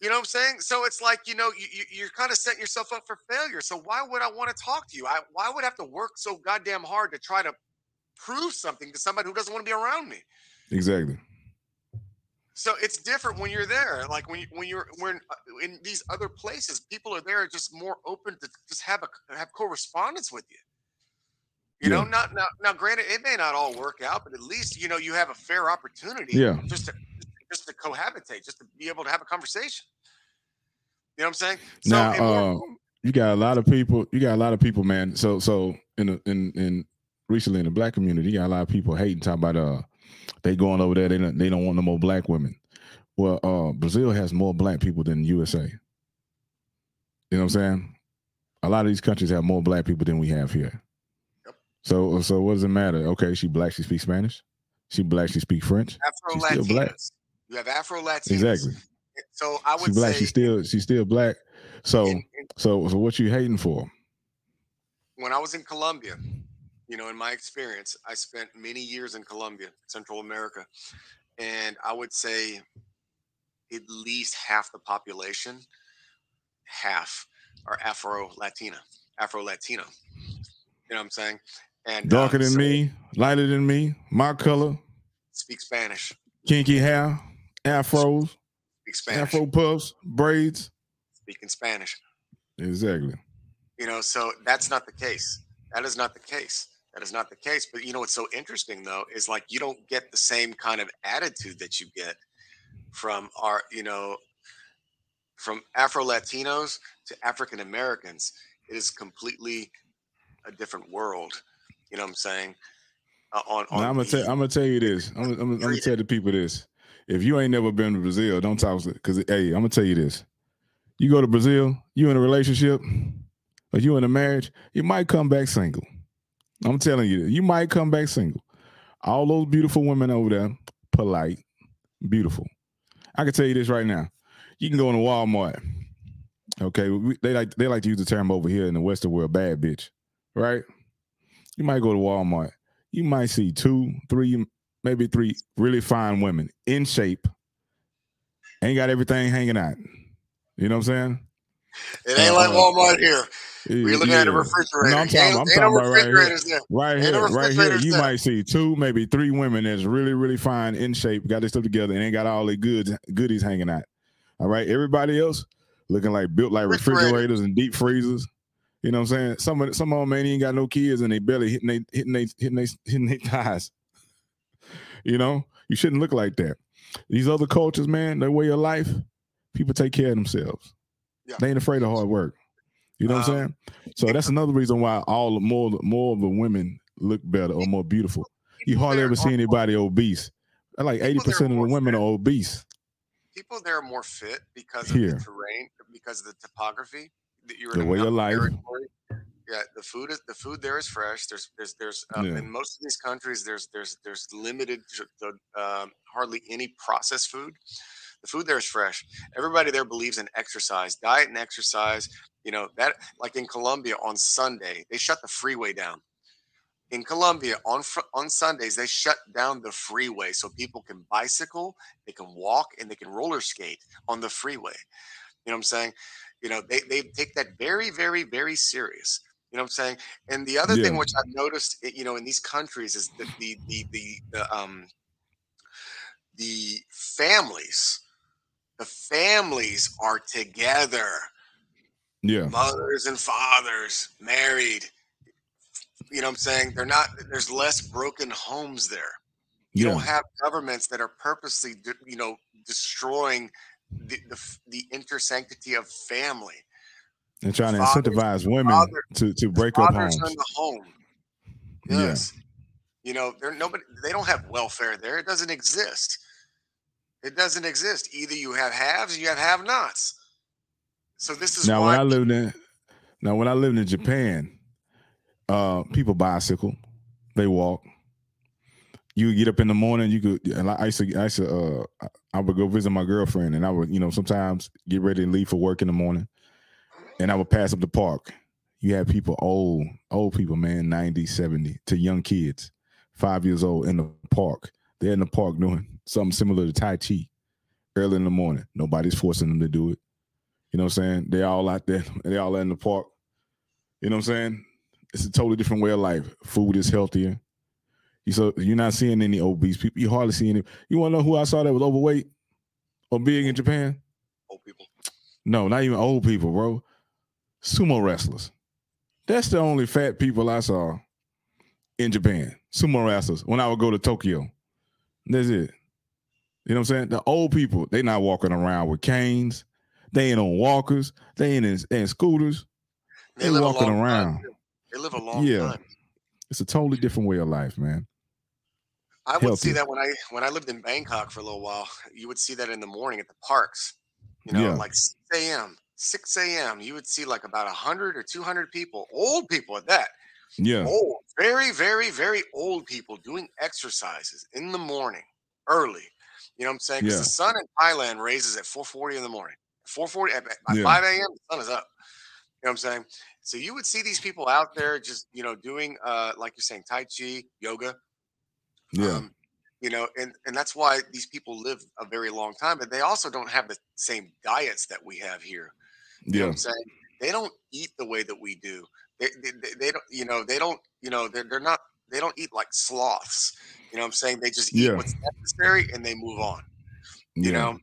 You know what I'm saying? So it's like you know you, you you're kind of setting yourself up for failure. So why would I want to talk to you? I why would I have to work so goddamn hard to try to prove something to somebody who doesn't want to be around me? Exactly. So it's different when you're there. Like when you, when you're when uh, in these other places, people are there just more open to just have a have correspondence with you. You know, not now. Now, granted, it may not all work out, but at least you know you have a fair opportunity. Yeah. Just to just to cohabitate, just to be able to have a conversation. You know what I'm saying? now, and more- uh, you got a lot of people. You got a lot of people, man. So, so in the, in in recently in the black community, you got a lot of people hating, talking about uh, they going over there. They don't they don't want no more black women. Well, uh, Brazil has more black people than USA. You know what I'm saying? A lot of these countries have more black people than we have here. So, so what does it matter? Okay, she black. She speaks Spanish. She black. She speak French. Afro she's. Latinas. You have Afro Latinas. Exactly. So I would She black. say She still. She's still black. So, in- in- so, so what you hating for? when I was in Colombia, you know, in my experience, I spent many years in Colombia, Central America, and I would say at least half the population, half are Afro Latina, Afro Latino. You know what I'm saying? And Darker um, than so me, lighter than me, my color, speak Spanish, kinky hair, afros, speak Spanish, afro puffs, braids. speaking Spanish. Exactly. You know, so that's not the case. That is not the case. That is not the case. But you know what's so interesting though is like you don't get the same kind of attitude that you get from our, you know, from Afro Latinos to African Americans. It is completely a different world. You know what I'm saying? Uh, on, on Now, I'm gonna tell. I'm gonna tell you this. I'm, I'm, I'm gonna tell the people this. If you ain't never been to Brazil, don't talk because hey, I'm gonna tell you this. You go to Brazil, you in a relationship, or you in a marriage, you might come back single. I'm telling you, you might come back single. All those beautiful women over there, polite, beautiful. I can tell you this right now. You can go into Walmart. Okay, we, they like they like to use the term over here in the Western world, bad bitch, right? You might go to Walmart. You might see two, three, maybe three really fine women in shape. Ain't got everything hanging out. You know what I'm saying? it ain't like uh, Walmart here. We're looking at a refrigerator. No, I'm Ain't- talking- I'm ain't talking about right here. Right here, right here, you there. might see two, maybe three women that's really, really fine, in shape, got their stuff together, and ain't got all their goods, goodies hanging out. All right, everybody else looking like built like refrigerators and deep freezers. You know what I'm saying? Some of some of them ain't even got no kids, and they barely hitting they hitting they hitting they hitting their thighs. You know, you shouldn't look like that. These other cultures, man, their way of life, people take care of themselves. Yeah. They ain't afraid of hard work. You know what I'm Um, saying? So that's another reason why all the more more of the women look better or more beautiful. You hardly ever see more- anybody obese. Like eighty percent of the women fit. are obese. People there are more fit because of Here. the terrain, because of the topography. That you're The in way of life. territory. Yeah, the food is the food there is fresh. There's there's there's uh, Yeah. in most of these countries there's there's there's limited um, hardly any processed food. The food there is fresh. Everybody there believes in exercise, diet and exercise. You know that like in Colombia on Sunday they shut the freeway down. In Colombia on fr- on Sundays they shut down the freeway so people can bicycle, they can walk, and they can roller skate on the freeway. You know what I'm saying? You know, they, they take that very, very, very serious. You know what I'm saying? And the other thing which I've noticed, eh, you know, in these countries is that the the the, the um the families, the families are together, Yeah. mothers and fathers, married. You know what I'm saying? They're not. There's less broken homes there. You Yeah. don't have governments that are purposely, you know, destroying the, the the intersanctity of family. And trying to fathers- incentivize women father- to, to break up homes. in the home. Yeah. Yes. You know, they're nobody. They don't have welfare there. It doesn't exist. It doesn't exist. Either you have haves, or you have have-nots. So this is Now why when I lived in now when I lived in Japan, uh people bicycle, they walk. You get up in the morning, you could and I used to I used to uh I- would go visit my girlfriend and I would, you know, sometimes get ready and leave for work in the morning and I would pass up the park. You have people old, old people, man, 90, 70 to young kids, five years old in the park. They're in the park doing something similar to Tai Chi early in the morning. Nobody's forcing them to do it. You know what I'm saying? They all out there, they all in the park. You know what I'm saying? It's a totally different way of life. Food is healthier. You so you're not seeing any obese people. You hardly see any. You want to know who I saw that was overweight or big in Japan? old people. No, not even old people, bro. Sumo wrestlers. That's the only fat people I saw in Japan. Sumo wrestlers. When I would go to Tokyo, that's it. You know what I'm saying? The old people, they not walking around with canes. They ain't on walkers. They ain't in, in scooters. They live walking long time, around. They live a long Yeah. time. It's a totally different way of life, man. I would see that when I when I lived in Bangkok for a little while. You would see that in the morning at the parks. You know, Yeah. like 6 a.m. 6 a.m. You would see like about 100 or 200 people, old people at that. Yeah. Old, very, very, very old people doing exercises in the morning, early. You know what I'm saying? Because Yeah. the sun in Thailand raises at 4:40 in the morning. 4:40 at, by Yeah. 5 a.m. The sun is up. You know what I'm saying? So you would see these people out there just you know doing uh like you're saying Tai Chi, yoga, Yeah. um, you know, and and that's why these people live a very long time, but they also don't have the same diets that we have here. You know Yeah. what I'm saying? They don't eat the way that we do. They, they, they, don't, you know, they don't, you know, they're, they're not, they don't eat like sloths. You know what I'm saying? They just eat Yeah. what's necessary and they move on. You Yeah. know,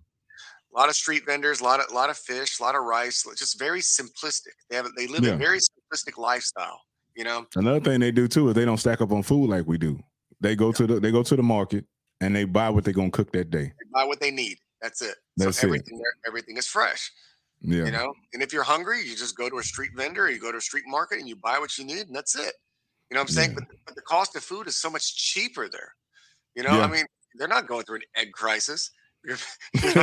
a lot of street vendors, a lot of, a lot of fish, a lot of rice, just very simplistic. They have, they live Yeah. a very simplistic lifestyle. You know, Another thing they do too is they don't stack up on food like we do. They go to the they go to the market and they buy what they're gonna cook that day. they buy what they need. That's it. That's so it. everything, there- everything is fresh. Yeah. you know and if you're hungry you just go to a street vendor you go to a street market and you buy what you need and that's it you know what i'm saying Yeah. but, but the cost of food is so much cheaper there you know Yeah. i mean they're not going through an egg crisis you know,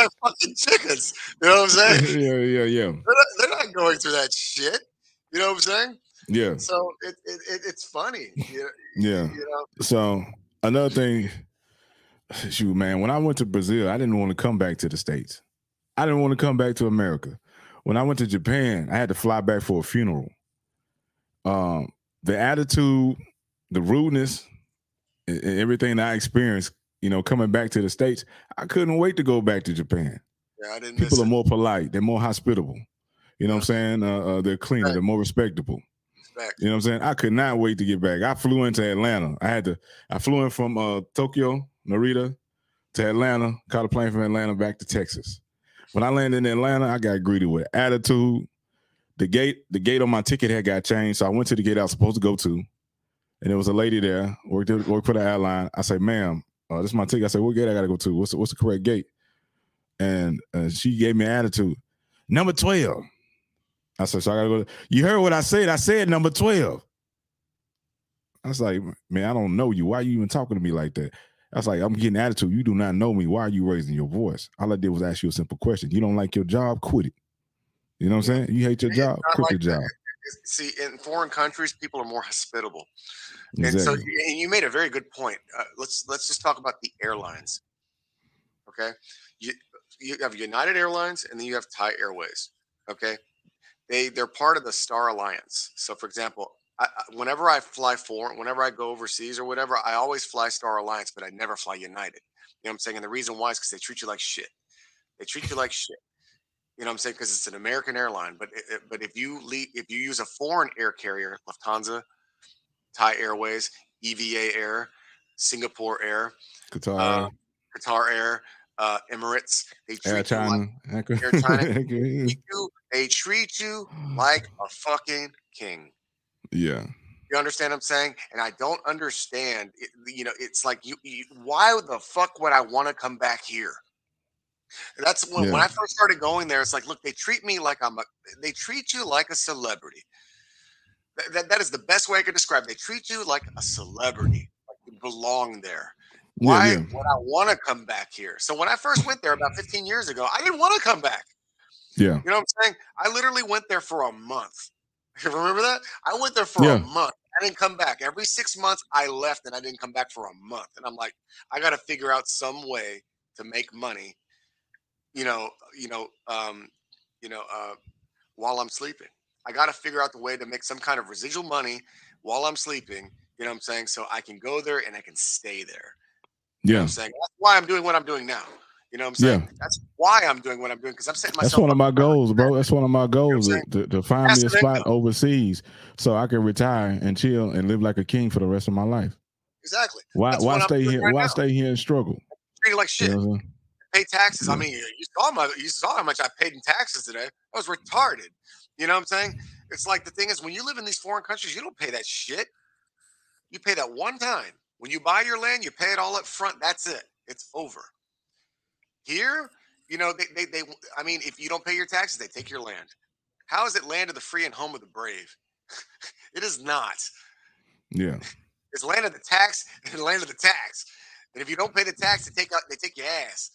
have fucking chickens you know what i'm saying yeah, yeah, yeah, they're not, they're not going through that shit you know what i'm saying yeah, so it, it, it it's funny you, yeah. you know So another thing, shoot, man, when I went to Brazil, I didn't want to come back to the States. I didn't want to come back to America. When I went to Japan, I had to fly back for a funeral. Um, the attitude, the rudeness, everything that I experienced, you know, coming back to the States, I couldn't wait to go back to Japan. yeah i didn't People are more polite, they're more hospitable. You know what I'm saying? Uh, uh, they're cleaner, Right. they're more respectable. Respect. You know what I'm saying? I could not wait to get back. I flew into Atlanta. I had to. I flew in from uh, Tokyo, Narita, to Atlanta. Caught a plane from Atlanta back to Texas. When I landed in Atlanta, I got greeted with attitude. The gate, the gate on my ticket had got changed, so I went to the gate I was supposed to go to, and there was a lady there worked worked for the airline. I said, "Ma'am, uh, this is my ticket." I said, "What gate I got to go to? What's the, what's the correct gate?" And uh, she gave me attitude. Number twelve. I said, "So I got to go." To, you heard what I said? I said number twelve. I was like, man, I don't know you. Why are you even talking to me like that? I was like, I'm getting attitude. You do not know me. Why are you raising your voice? All I did was ask you a simple question. You don't like your job? Quit it. You know what I'm saying? You hate your It's job? Quit like the job. See, in foreign countries, people are more hospitable. And so Exactly. you- and you made a very good point. Uh, let's let's just talk about the airlines. Okay, you you have United Airlines and then you have Thai Airways. Okay, they they're part of the Star Alliance. So, for example, I, whenever I fly foreign, whenever I go overseas or whatever, I always fly Star Alliance, but I never fly United. You know what I'm saying? And the reason why is because they treat you like shit. They treat you like shit. You know what I'm saying? Because it's an American airline. But it, it- but if you leave, if you use a foreign air carrier, Lufthansa, Thai Airways, EVA Air, Singapore Air, Qatar, uh, Qatar Air, uh, Emirates, they treat you like Air China. treat you, they treat you like a fucking king. yeah. You understand what I'm saying? And I don't understand. It, you know, it's like you, you. Why the fuck would I want to come back here? That's when, when I first started going there. It's like, look, they treat me like I'm a. They treat you like a celebrity. That, that, that is the best way I could describe. It. They treat you like a celebrity. Like you belong there. Why Yeah, yeah. would I want to come back here? So when I first went there about 15 years ago, I didn't want to come back. Yeah. You know what I'm saying? I literally went there for a month. You remember that? I went there for Yeah. a month. I didn't come back. Every six months, I left and I didn't come back for a month. And I'm like, I got to figure out some way to make money. You know, you know, um, you know, uh, while I'm sleeping, I got to figure out the way to make some kind of residual money while I'm sleeping. You know what I'm saying? So I can go there and I can stay there. You know Yeah. I'm saying? That's why I'm doing what I'm doing now. You know what I'm saying? That's why I'm doing what I'm doing because I'm setting myself That's one of my goals, bro. That's one of my goals saying? to, to find me a spot income. overseas so I can retire and chill and live like a king for the rest of my life. Exactly. Why That's why stay here? right why now. stay here and struggle? Treated like You shit. know I'm saying? Pay taxes. I mean, you saw my you saw how much I paid in taxes today. I was retarded. You know what I'm saying? It's like the thing is when you live in these foreign countries, you don't pay that shit. You pay that one time. When you buy your land, you pay it all up front. That's it. It's over. Here, you know, they, they, they I mean, if you don't pay your taxes, they take your land. How is it land of the free and home of the brave? it is not. Yeah. It's land of the tax and land of the tax. And if you don't pay the tax, they take out they take your ass.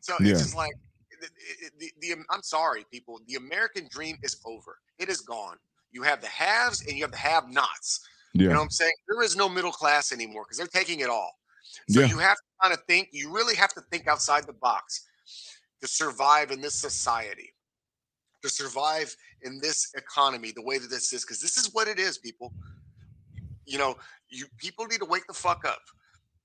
So Yeah. it's just like the, the, the, the- um, I'm sorry, people. The American dream is over. It is gone. You have the haves and you have the have-nots. You know what I'm saying? There is no middle class anymore because they're taking it all. So Yeah. you have to kind of think. You really have to think outside the box to survive in this society, to survive in this economy, the way that this is, because this is what it is, people. You know, you people need to wake the fuck up.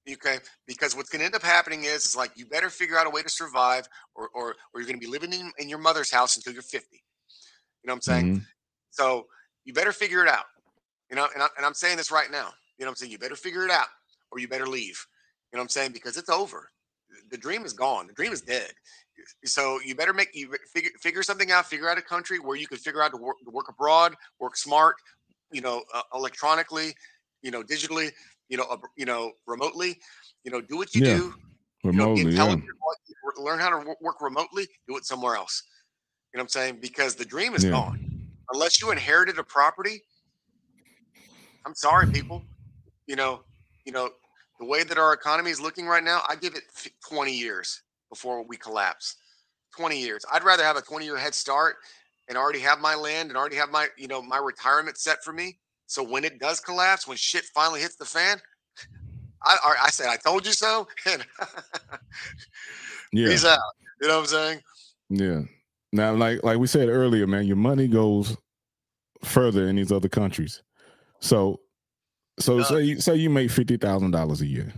Okay, because what's going to end up happening is, is like you better figure out a way to survive, or or, or you're going to be living in, in your mother's house until you're 50. You know what I'm saying? Mhm. So you better figure it out. You know, and, I, and I'm saying this right now. You know what I'm saying? You better figure it out or you better leave. You know what I'm saying? Because it's over. The dream is gone. The dream is dead. So you better make you figure figure something out. Figure out a country where you can figure out to work to work abroad, work smart. You know, uh, electronically. You know, digitally. You know, uh, you know, remotely. You know, do what you Yeah. do. You know, Remotely, yeah. learn how to work remotely. Do it somewhere else. You know what I'm saying? Because the dream is Yeah. gone unless you inherited a property. I'm sorry, people. You know, you know, the way that our economy is looking right now, I give it 20 years before we collapse. 20 years. I'd rather have a 20 year head start and already have my land and already have my, you know, my retirement set for me. So when it does collapse, when shit finally hits the fan, I, I I said, I told you so. And Yeah. he's out. You know what I'm saying? Yeah. Now, like like we said earlier, man, your money goes further in these other countries. So, so say you say you make fifty thousand dollars a year.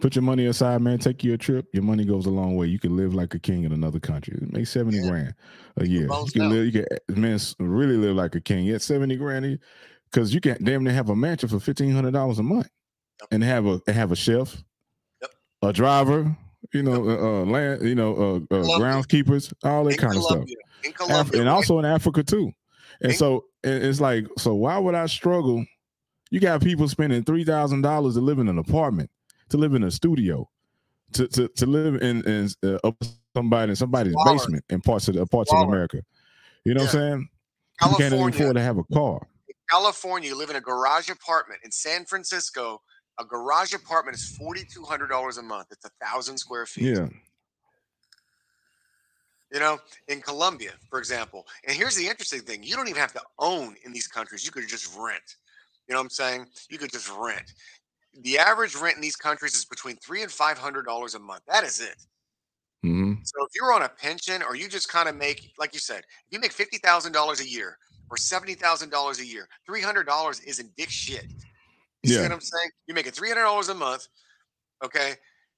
Put your money aside, man. Take you a trip. Your money goes a long way. You can live like a king in another country. Make seventy Yeah. grand a year. You can live. You can man really live like a king. Yet seventy grand, because you can damn near have a mansion for fifteen hundred dollars a month, Yep. and have a and have a chef, Yep. a driver. You know, uh, uh, land. You know, uh, uh, groundskeepers. All that in kind of stuff. Af- and also in Africa too. And so it's like, so why would I struggle? You got people spending three thousand dollars to live in an apartment, to live in a studio, to to, to live in in uh, somebody in somebody's Squalor. basement in parts of the parts Squalor. of America. You know what I'm saying? You can't even afford to have a car. California, you live in a garage apartment. In San Francisco, a garage apartment is forty two hundred dollars a month. It's a thousand square feet. Yeah, You know, in Colombia, for example. And here's the interesting thing: you don't even have to own in these countries. You could just rent. You know what I'm saying? You could just rent. The average rent in these countries is between three and five hundred dollars a month. That is it. hmm So if you're on a pension or you just kind of make, like you said, if you make fifty thousand dollars a year or seventy thousand dollars a year, three hundred dollars isn't dick shit. You see Yeah. what I'm saying? You're making three hundred dollars a month, okay?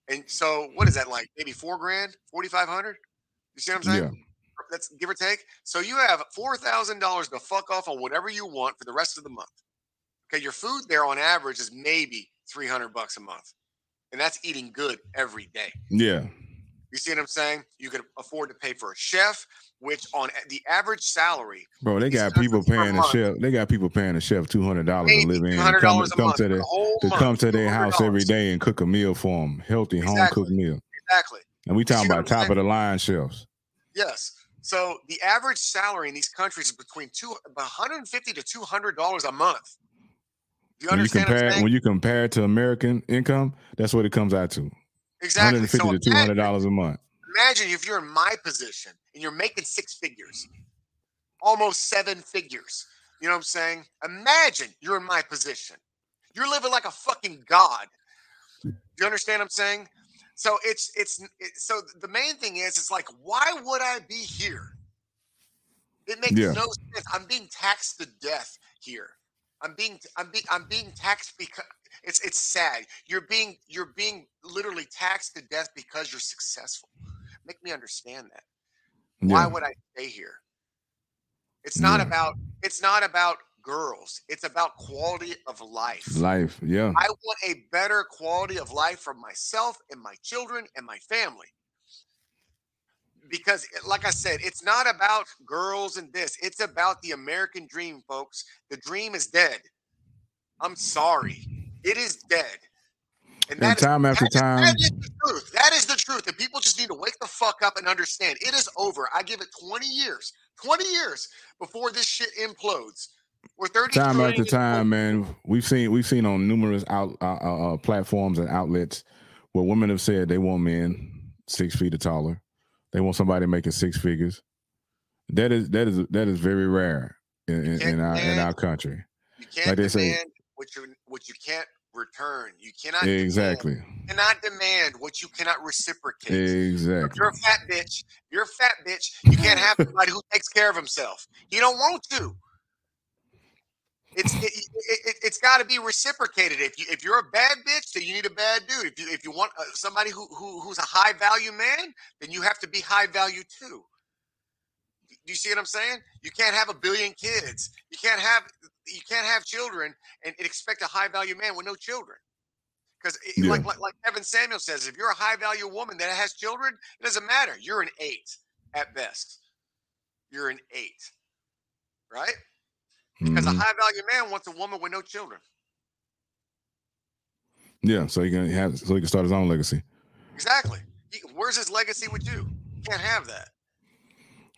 And so what is that like? Maybe four grand, forty five hundred. You see what I'm saying? yeah, That's give or take. So you have four thousand dollars to fuck off on whatever you want for the rest of the month. Okay, your food there on average is maybe three hundred bucks a month, and that's eating good every day. yeah. You see what I'm saying? You can afford to pay for a chef, which on the average salary, Bro, they got people paying a chef. They got people paying a chef two hundred dollars to live in. Come, a come month to their whole to month. come to their house every day and cook a meal for them, healthy home cooked meal. Exactly. And we talking about top of the line chefs. Yes. So the average salary in these countries is between two, 150 to 200 dollars a month. Do you When you understand? compare when you compare it to American income, that's what it comes out to. exactly. 150 So to 200 dollars a month. imagine if you're in my position and you're making six figures, almost seven figures. You know what I'm saying? Imagine you're in my position. You're living like a fucking god. Do you understand what I'm saying? So it's it's it, so the main thing is it's like why would I be here? It makes Yeah. no sense. I'm being taxed to death here. I'm being I'm being I'm being taxed because it's it's sad. You're being you're being literally taxed to death because you're successful. Make me understand that. Why would I stay here? It's not Yeah. about it's not about girls. It's about quality of life. Life. Yeah. I want a better quality of life for myself and my children and my family. Because, eh, like I said, it's not about girls and this. It's about the American dream, folks. The dream is dead. I'm sorry. It is dead. And that is- time after that is- time, that is the truth. That is the truth. And people just need to wake the fuck up and understand it is over. I give it 20 years, 20 years before this shit implodes. We're 30 time after time, man, we've seen we've seen on numerous out uh, uh, uh, platforms and outlets where women have said they want men six feet or taller. They want somebody making six figures. That is that is that is very rare in, in, in our in our country. You can't Like they say- demand what you what you can't return. You cannot demand- Exactly. cannot demand what you cannot reciprocate. If Exactly. you're a fat bitch. You're a fat bitch. You can't have somebody who takes care of himself. He don't want to. It's it, it, it's got to be reciprocated. If you if you're a bad bitch, then you need a bad dude. If you if you want uh, somebody who, who who's a high value man, then you have to be high value too. Do you see what I'm saying? You can't have a billion kids. You can't have you can't have children and, and expect a high value man with no children. Because Yeah. like, like like Kevin Samuels says, if you're a high value woman that has children, it doesn't matter. You're an eight at best. You're an eight, right? Because Mhm. a high value man wants a woman with no children. Yeah, so he can have so he can start his own legacy. Exactly. He, where's his legacy with you? You can't have that.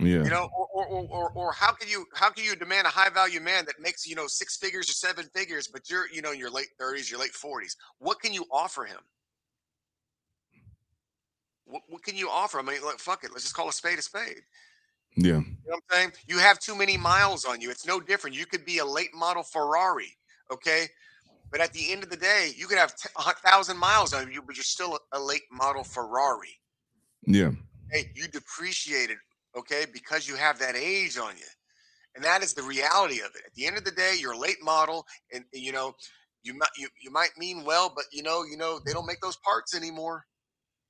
Yeah. You know, or, or, or, or, or how can you how can you demand a high value man that makes you know six figures or seven figures, but you're you know in your late thirties, your late forties? What can you offer him? What, what can you offer? I mean, like, fuck it. Let's just call a spade a spade. Yeah. You know what I'm saying? You have too many miles on you. It's no different. You could be a late model Ferrari, okay? But at the end of the day, you could have t- a thousand miles on you, but you're still a, a late model Ferrari. Yeah. Hey, you depreciated, okay, because you have that age on you. And that is the reality of it. At the end of the day, you're a late model, and you know, you might you, you might mean well, but you know, you know, they don't make those parts anymore.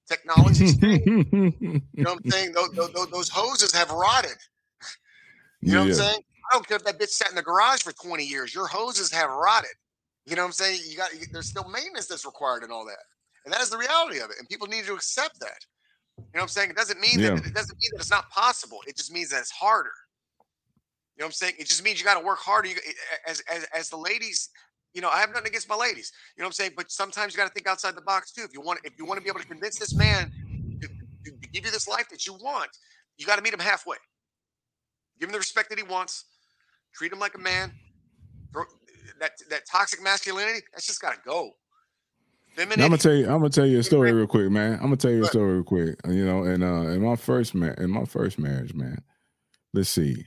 Technology's. You know what I'm saying? Those, those, those hoses have rotted. You know what I'm saying? I don't care if that bitch sat in the garage for 20 years. Your hoses have rotted. You know what I'm saying? You got there's still maintenance that's required and all that. And that is the reality of it. And people need to accept that. You know what I'm saying? It doesn't mean Yeah. that it doesn't mean that it's not possible. It just means that it's harder. You know what I'm saying? It just means you got to work harder. You, as, as as the ladies, you know, I have nothing against my ladies. You know what I'm saying? But sometimes you got to think outside the box too. If you want, if you want to be able to convince this man to, to, give you this life that you want, you got to meet him halfway. Give him the respect that he wants. Treat him like a man. That that toxic masculinity, that's just got to go. I'm gonna tell you. I'm gonna tell you a story real quick, man. I'm gonna tell you a story real quick. You know, and uh, in my first ma- in my first marriage, man. Let's see.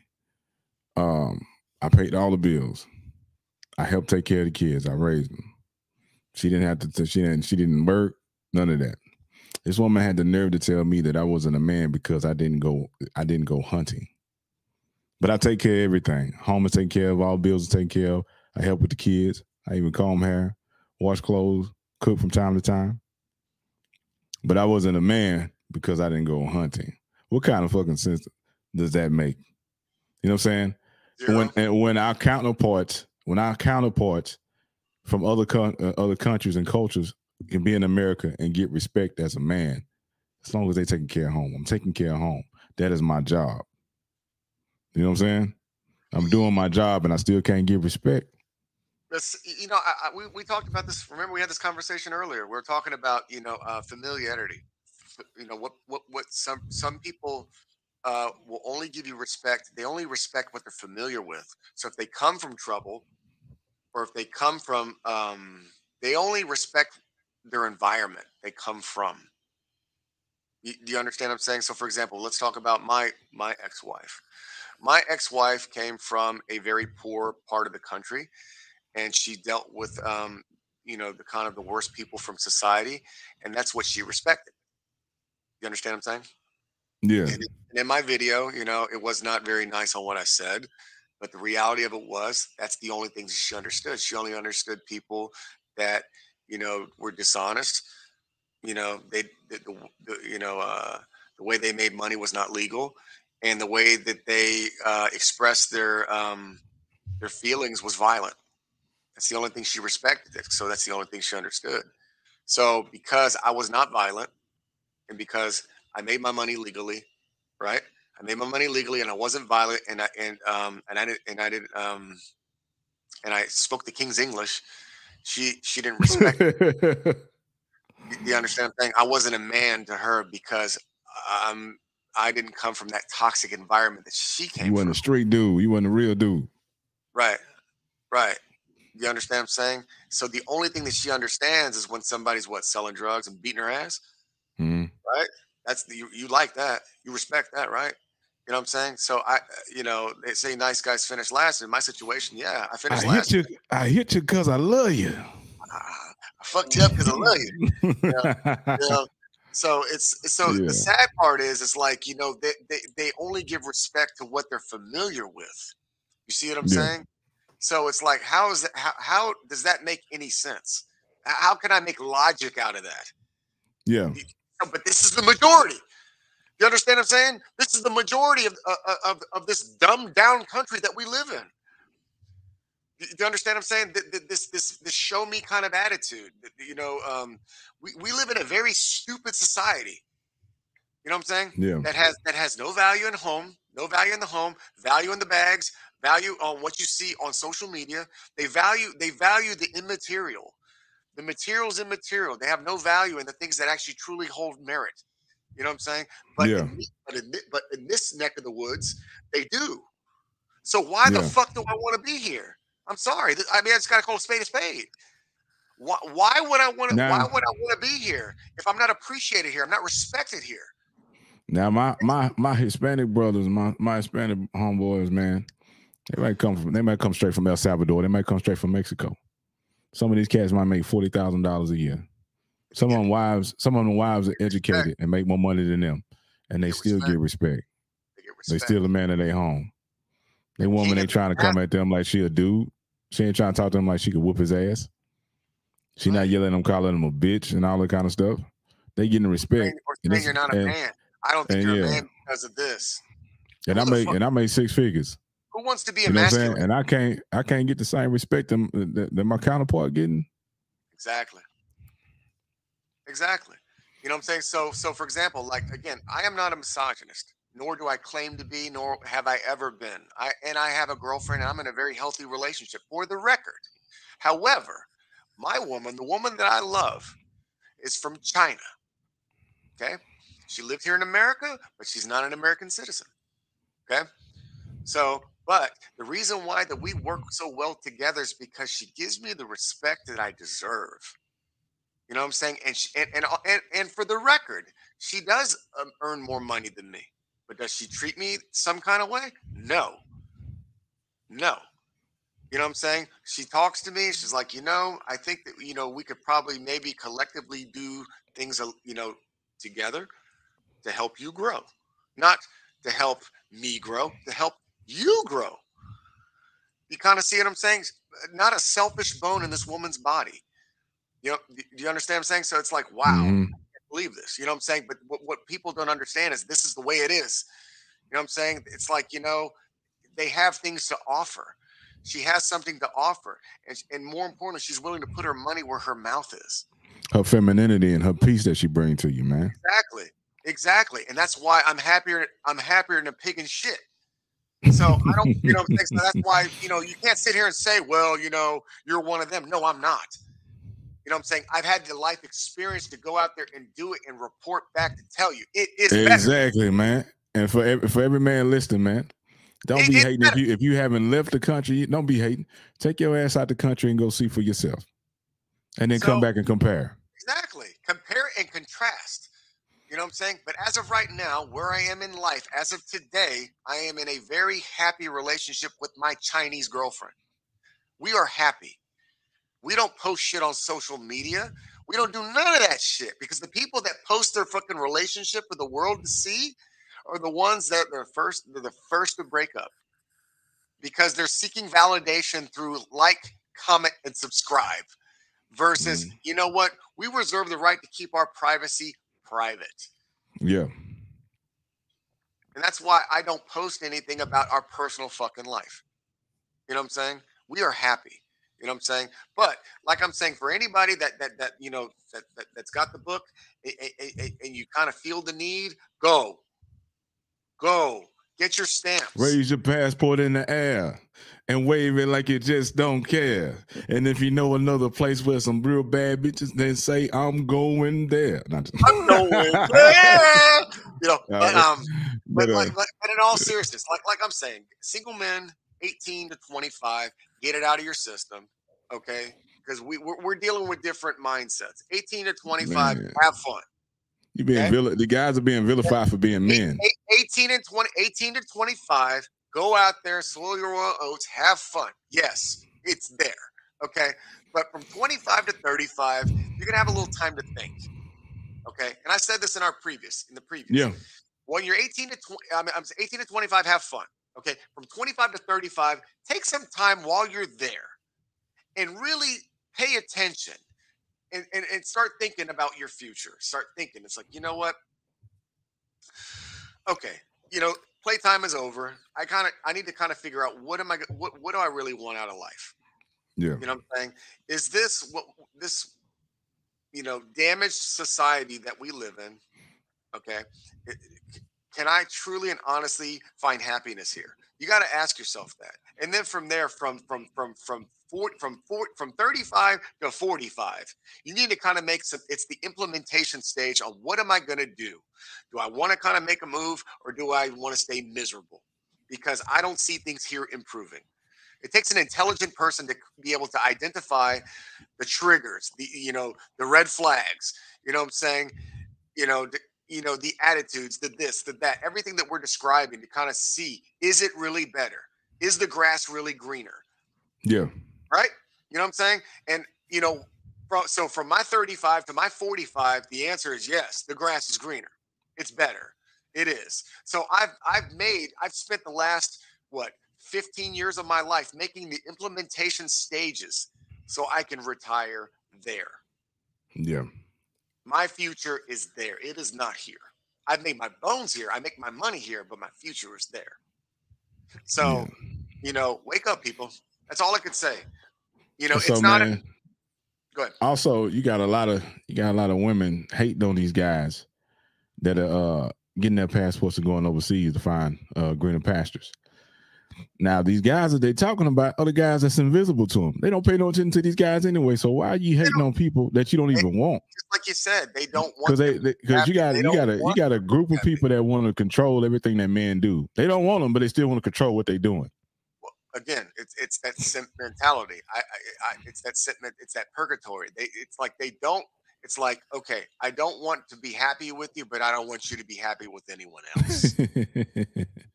Um, I paid all the bills. I helped take care of the kids. I raised them. She didn't have to. She didn't. She didn't work. None of that. This woman had the nerve to tell me that I wasn't a man because I didn't go. I didn't go hunting. But I take care of everything. Home is taken care of. All bills are taken care of. I help with the kids. I even comb hair, wash clothes, cook from time to time. But I wasn't a man because I didn't go hunting. What kind of fucking sense does that make? You know what I'm saying? Zero. When and when our counterparts, when our counterparts from other co- uh, other countries and cultures can be in America and get respect as a man, as long as they taking care of home, I'm taking care of home. That is my job. You know what I'm saying? I'm doing my job and I still can't get respect. You know, I, I, we we talked about this. Remember, we had this conversation earlier. We are talking about you know uh, familiarity. You know what what what some some people uh, will only give you respect. They only respect what they're familiar with. So if they come from trouble, or if they come from, um, they only respect their environment they come from. You, do you understand what I'm saying? So, for example, let's talk about my my ex-wife. My ex-wife came from a very poor part of the country and she dealt with um, you know the kind of the worst people from society and that's what she respected you understand what i'm saying Yeah. and, and in my video you know it was not very nice on what i said but the reality of it was that's the only thing she understood she only understood people that you know were dishonest you know they the, the, the you know uh, the way they made money was not legal and the way that they uh, expressed their um, their feelings was violent that's the only thing she respected. So that's the only thing she understood. So because I was not violent and because I made my money legally, right? I made my money legally and I wasn't violent and I and um and I did and I did um and I spoke the King's English. She she didn't respect you- you understand I'm saying? I wasn't a man to her because um I didn't come from that toxic environment that she came you from. wasn't a street dude. You wasn't a real dude. Right. Right. You understand what I'm saying? So the only thing that she understands is when somebody's what selling drugs and beating her ass. Right. That's the, you, you like that. You respect that, right? You know what I'm saying? So I, uh, you know, they say nice guys finish last. In my situation, yeah, I I finished hit last. you. I hit you because I love you. Ah, I fucked you up because I love you. You know? So it's so Yeah. the sad part is it's like you know they, they they only give respect to what they're familiar with. You see what I'm Yeah. saying? So it's like how is that? How, how does that make any sense? How can I make logic out of that? yeah. But this is the majority. You understand what I'm saying? This is the majority of uh, of, of this dumbed down country that we live in. You- You understand what I'm saying? Th- th- This this this show me kind of attitude. You know, um, we, we live in a very stupid society. You know what I'm saying? Yeah. That has that has no value in home, no value in the home, value in the bags, value on what you see on social media. They value they value the immaterial. The material's immaterial. They have no value in the things that actually truly hold merit. You know what I'm saying? But Yeah. in, but in, but in this neck of the woods, they do. So why the fuck do I want to be here? I'm sorry. I mean, I just gotta call a spade a spade. Why, why would I want to? Why would I want to be here if I'm not appreciated here? I'm not respected here. Now my my my Hispanic brothers, my my Hispanic homeboys, man, they might come from they might come straight from El Salvador. They might come straight from Mexico. Some of these cats might make forty thousand dollars a year. Some of them wives, some of them wives are educated and make more money than them, and they Get still respect. get respect. They get They still a man in their home. They woman ain't trying to come at them like she a dude. She ain't trying to talk to him like she could whoop his ass. She not yelling them, calling them a bitch and all that kind of stuff. They getting the respect. Or And saying you're not a and- man. I don't think you're a man because of this. And I Who the make fuck- and I make six figures. Who wants to be a You know what I'm saying? masculine? And I can't I can't get the same respect them that, that my counterpart getting. Exactly. Exactly. You know what I'm saying? So so for example, like again, I am not a misogynist, nor do I claim to be, nor have I ever been. I and I have a girlfriend and I'm in a very healthy relationship for the record. However, my woman, the woman that I love, is from China. Okay? She lived here in America, but she's not an American citizen. Okay? So, but the reason why that we work so well together is because she gives me the respect that I deserve. You know what I'm saying? And she, and, and and and for the record, she does um, earn more money than me. But does she treat me some kind of way? No. No. You know what I'm saying? She talks to me. She's like, you know, I think that you know we could probably maybe collectively do things, uh, you know, together to help you grow, not to help me grow, to help you grow. You kind of see what I'm saying? Not a selfish bone in this woman's body. You know, do you understand what I'm saying? So it's like, wow, Mhm. I can't believe this. You know what I'm saying? But what, what people don't understand is this is the way it is. You know what I'm saying? It's like, you know, they have things to offer. She has something to offer. And, and more importantly, she's willing to put her money where her mouth is. Her femininity and her peace that she bring to you, man. Exactly. Exactly. And that's why I'm happier. I'm happier than a pig in shit. So I don't, you know, so that's why, you know, you can't sit here and say, well, you know, you're one of them. No, I'm not. You know what I'm saying? I've had the life experience to go out there and do it and report back to tell you it is better. Exactly, man. And for every, for every man listening, man, don't It- be hating if you if you haven't left the country. Don't be hating. Take your ass out the country and go see for yourself, and then come back and compare. Exactly. Compare and contrast. You know what I'm saying? But as of right now, where I am in life, as of today, I am in a very happy relationship with my Chinese girlfriend. We are happy. We don't post shit on social media. We don't do none of that shit because the people that post their fucking relationship for the world to see are the ones that are first they're the first to break up because they're seeking validation through like, comment, and subscribe versus mm-hmm. you know what? We reserve the right to keep our privacy private. Yeah, and that's why i don't post anything about our personal fucking life. You know what i'm saying? We are happy you know what i'm saying but like i'm saying for anybody that that that you know that, that that's got the book and you kind of feel the need go go get your stamps raise your passport in the air and wave it like you just don't care. And if you know another place where some real bad bitches, then say I'm going there. Not just- I'm going there. you know but um but, but, uh, like, like, but in all seriousness, like like I'm saying, single men, 18 to 25, get it out of your system, okay? Because we we're, we're dealing with different mindsets. 18 to 25, Man. have fun. you being okay. vil- the guys are being vilified for being men. Eight- eight- 18 and 20, 18 to 25, go out there, soil your royal oats, have fun. Yes, it's there, okay? But from 25 to 35, you're gonna have a little time to think. Okay, and I said this in our previous, in the previous. Yeah, when you're 18 to 20, I mean, I'm s- 18 to 25, have fun. Okay. From 25 to 35, take some time while you're there and really pay attention and, and, and start thinking about your future. Start thinking. It's like, you know what? Okay. You know, playtime is over. I kind of, I need to kind of figure out what am I, what, what do I really want out of life? yeah, You know what I'm saying? Is this what this, you know, damaged society that we live in? Okay. it- Can I truly and honestly find happiness here? You got to ask yourself that. And then from there, from from from from from from 35 to 45, you need to kind of make some. It's the implementation stage on what am I going to do? Do I want to kind of make a move or do I want to stay miserable? Because I don't see things here improving. It takes an intelligent person to be able to identify the triggers, the you know, the red flags. You know what I'm saying? You know, you know, the attitudes, the this, the that, everything that we're describing to kind of see is it really better? Is the grass really greener? yeah. Right? You know what I'm saying? And you know, from, so from my 35 to my 45, the answer is yes, the grass is greener. It's better. It is. So I've I've made I've spent the last what 15 years of my life making the implementation stages so I can retire there. Yeah. My future is there. It is not here. I've made my bones here. I make my money here, but my future is there. So, Yeah. you know, wake up, people. That's all I could say. You know, so it's not. man, A, go ahead. also you got a lot of you got a lot of women hating on these guys that are uh getting their passports and going overseas to find uh greener pastures. Now these guys that they talking about are the guys that's invisible to them. They don't pay no attention to these guys anyway. So why are you hating on people that you don't They- even want? Just like you said, they don't want Because they because you got you got a you got a group of people that want to control everything that men do. They don't want them, but they still want to control what they're doing. again, it's it's that simp mentality. I, I, I it's that simp, it's that purgatory. They, it's like they don't. It's like okay, I don't want to be happy with you, but I don't want you to be happy with anyone else.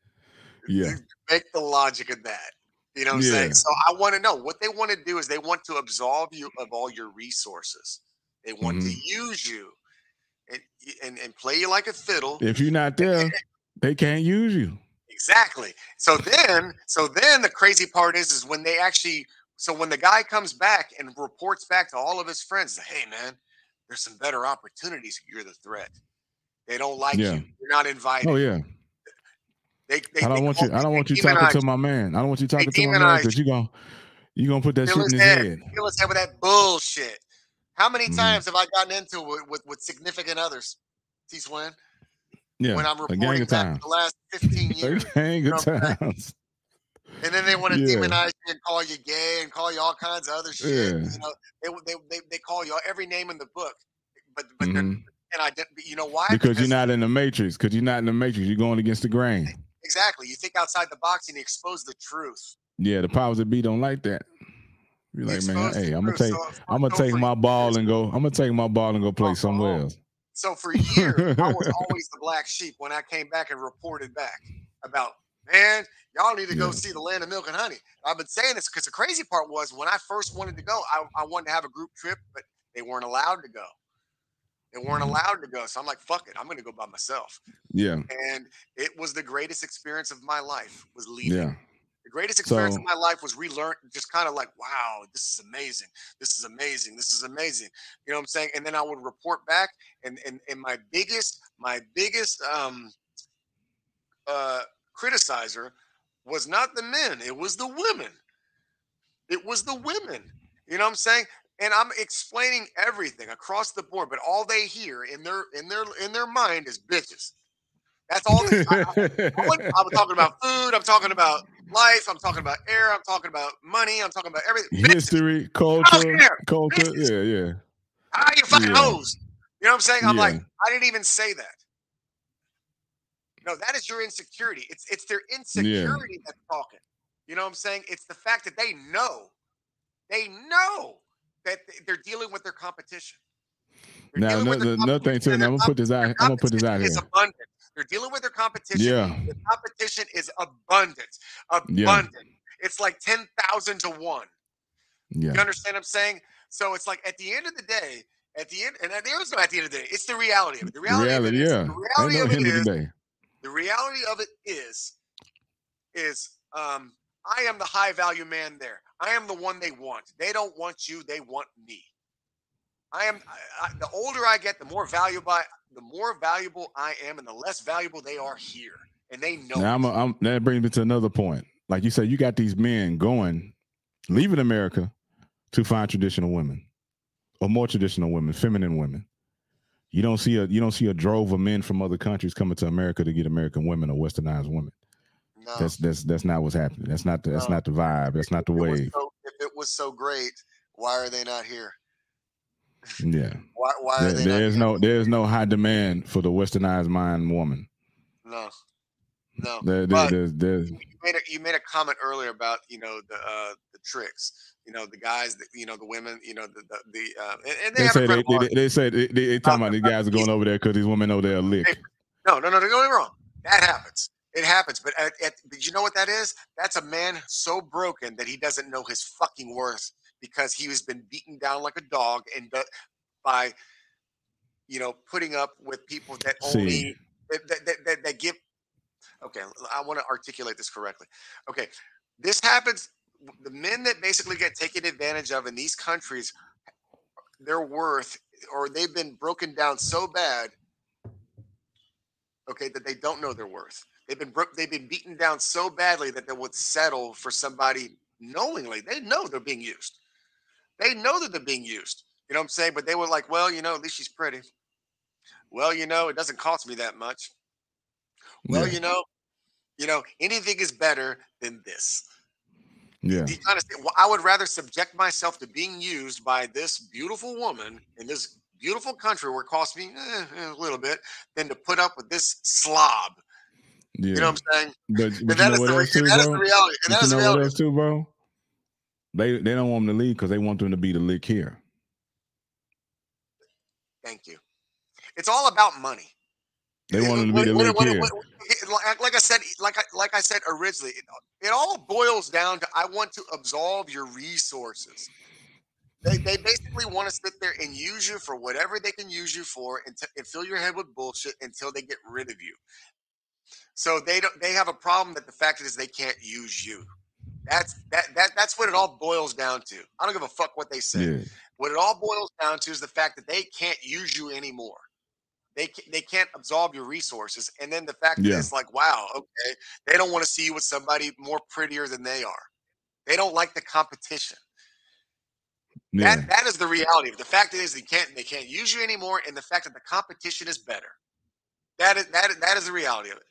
yeah. Make the logic of that. You know what I'm saying? So I want to know what they want to do is they want to absolve you of all your resources. They want to mm-hmm. use you and, and and play you like a fiddle. If you're not there, they can't use you. Exactly. So then, so then the crazy part is, is when they actually, so when the guy comes back and reports back to all of his friends, hey man, there's some better opportunities. You're the threat. They don't like Yeah. you. You're not invited. Oh yeah. They, they, I don't want you. I don't want you talking to my man. I don't want you talking to my man because you gonna you gonna put that shit in his head. head. Fill his head with that bullshit. How many Mhm. times have I gotten into it with, with, significant others? T Swin, Yeah, when I'm reporting back the last 15 A years. gang know I'm saying? times. And then they want to Yeah. demonize you and call you gay and call you all kinds of other shit. Yeah. You know, they, they, they, they call you every name in the book. But but Mhm. and I. You know why? Because you're not in the matrix. Because you're not in the matrix. You're going against the grain. Exactly. You think outside the box and you expose the truth. Yeah, the powers that be don't like that. Be You like, man, hey, I'm gonna take, So- I'm gonna take my ball years- and go. I'm gonna take my ball and go play somewhere Uh-huh. else. So for years, I was always the black sheep when I came back and reported back about, man, y'all need to go Yeah. see the land of milk and honey. I've been saying this because the crazy part was when I first wanted to go, I, I wanted to have a group trip, but they weren't allowed to go. They weren't Mhm. allowed to go. So I'm like, fuck it, I'm gonna go by myself. Yeah, And it was the greatest experience of my life was leaving. yeah, The greatest experience So- of my life was relearn, just kind of like, wow, this is amazing. This is amazing. This is amazing. You know what I'm saying? And then I would report back, and and and my biggest, my biggest um uh criticizer was not the men, it was the women. It was the women. You know what I'm saying? And I'm explaining everything across the board, but all they hear in their in their in their mind is bitches. That's all. They, I, I- I wasn't- I'm talking about food. I'm talking about life. I'm talking about air. I'm talking about money. I'm talking about everything. Bitches. history, culture, culture. Bitches. Yeah, yeah, How you fucking Yeah. hoes? You know what I'm saying? I'm like, I didn't even say that. No, that is your insecurity. It's it's their insecurity that's talking. You know what I'm saying? It's the fact that they know, they know that they're dealing with their competition. They're Now, another, another thing too. And I'm gonna put this out. I'm gonna put this out here. Abundant. They're dealing with their competition. Yeah, The competition is abundant. Abundant. It's like 10,000 to 1. yeah, You understand what I'm saying? So it's like at the end of the day, at the end, and there is no at the end of the day, it's the reality of it. The reality, reality. of it is, Yeah, the reality no of it is, the the reality of it is, is um, I am the high value man there. I am the one they want. They don't want you. They want me. I am. I, I, the older I get, the more valuable. I, the more valuable I am, and the less valuable they are here, and they know. Now. I'm, a, I'm that brings me to another point. Like you said, you got these men going, leaving America to find traditional women or more traditional women, feminine women. You don't see a you don't see a drove of men from other countries coming to America to get American women or westernized women. No. That's that's that's not what's happening. That's not the that's No. not the vibe. That's not the If it was wave. so- if it was so great, why are they not here? Yeah. Why? Why are There, they there not here? no there is no high demand for the westernized mind woman. No, no. There, there, there's, there's, you made a you made a comment earlier about you know the uh the tricks you know the guys that you know the women you know the the, the uh, and, and they, they say they, they, they say they, they, they talking Uh, about these guys are going over there because these women know they're lick. no no no don't get me wrong that happens it happens but at, at, but you know what that is? That's a man so broken that he doesn't know his fucking worth because he has been beaten down like a dog and by you know putting up with people that only that, that, that, that give okay i want to articulate this correctly. Okay this happens the men that basically get taken advantage of in these countries their worth or they've been broken down so bad okay that they don't know their worth they've been they've been beaten down so badly that they would settle for somebody knowingly. They know they're being used. They know that they're being used. You know what i'm saying? But they were like well you know at least she's pretty. Well you know it doesn't cost me that much. Well Yeah. you know you know anything is better than this. Yeah. you kind of say, well, I would rather subject myself to being used by this beautiful woman in this beautiful country where it costs me eh, eh, a little bit than to put up with this slob. Yeah. You know what I'm saying? but, but that you is the, re- too, and that is the reality. And But that is the what reality. else too, bro? They they don't want them to leave because they want them to be the lick here. Thank you. It's all about money. They want them to be the lick here. like, like I said, like I like I said originally, it, it all boils down to I want to absolve your resources. They, they basically want to sit there and use you for whatever they can use you for and, t- and fill your head with bullshit until they get rid of you. So they don't they have a problem that the fact is they can't use you. That's that that that's what it all boils down to. I don't give a fuck what they say. Yeah. What it all boils down to is the fact that they can't use you anymore. They they can't absorb your resources, and then the fact that Yeah. it's like, wow, okay, they don't want to see you with somebody more prettier than they are. They don't like the competition. Yeah. That that is the reality. The fact is they can't they can't use you anymore, and the fact that the competition is better. That is that is, that is the reality of it.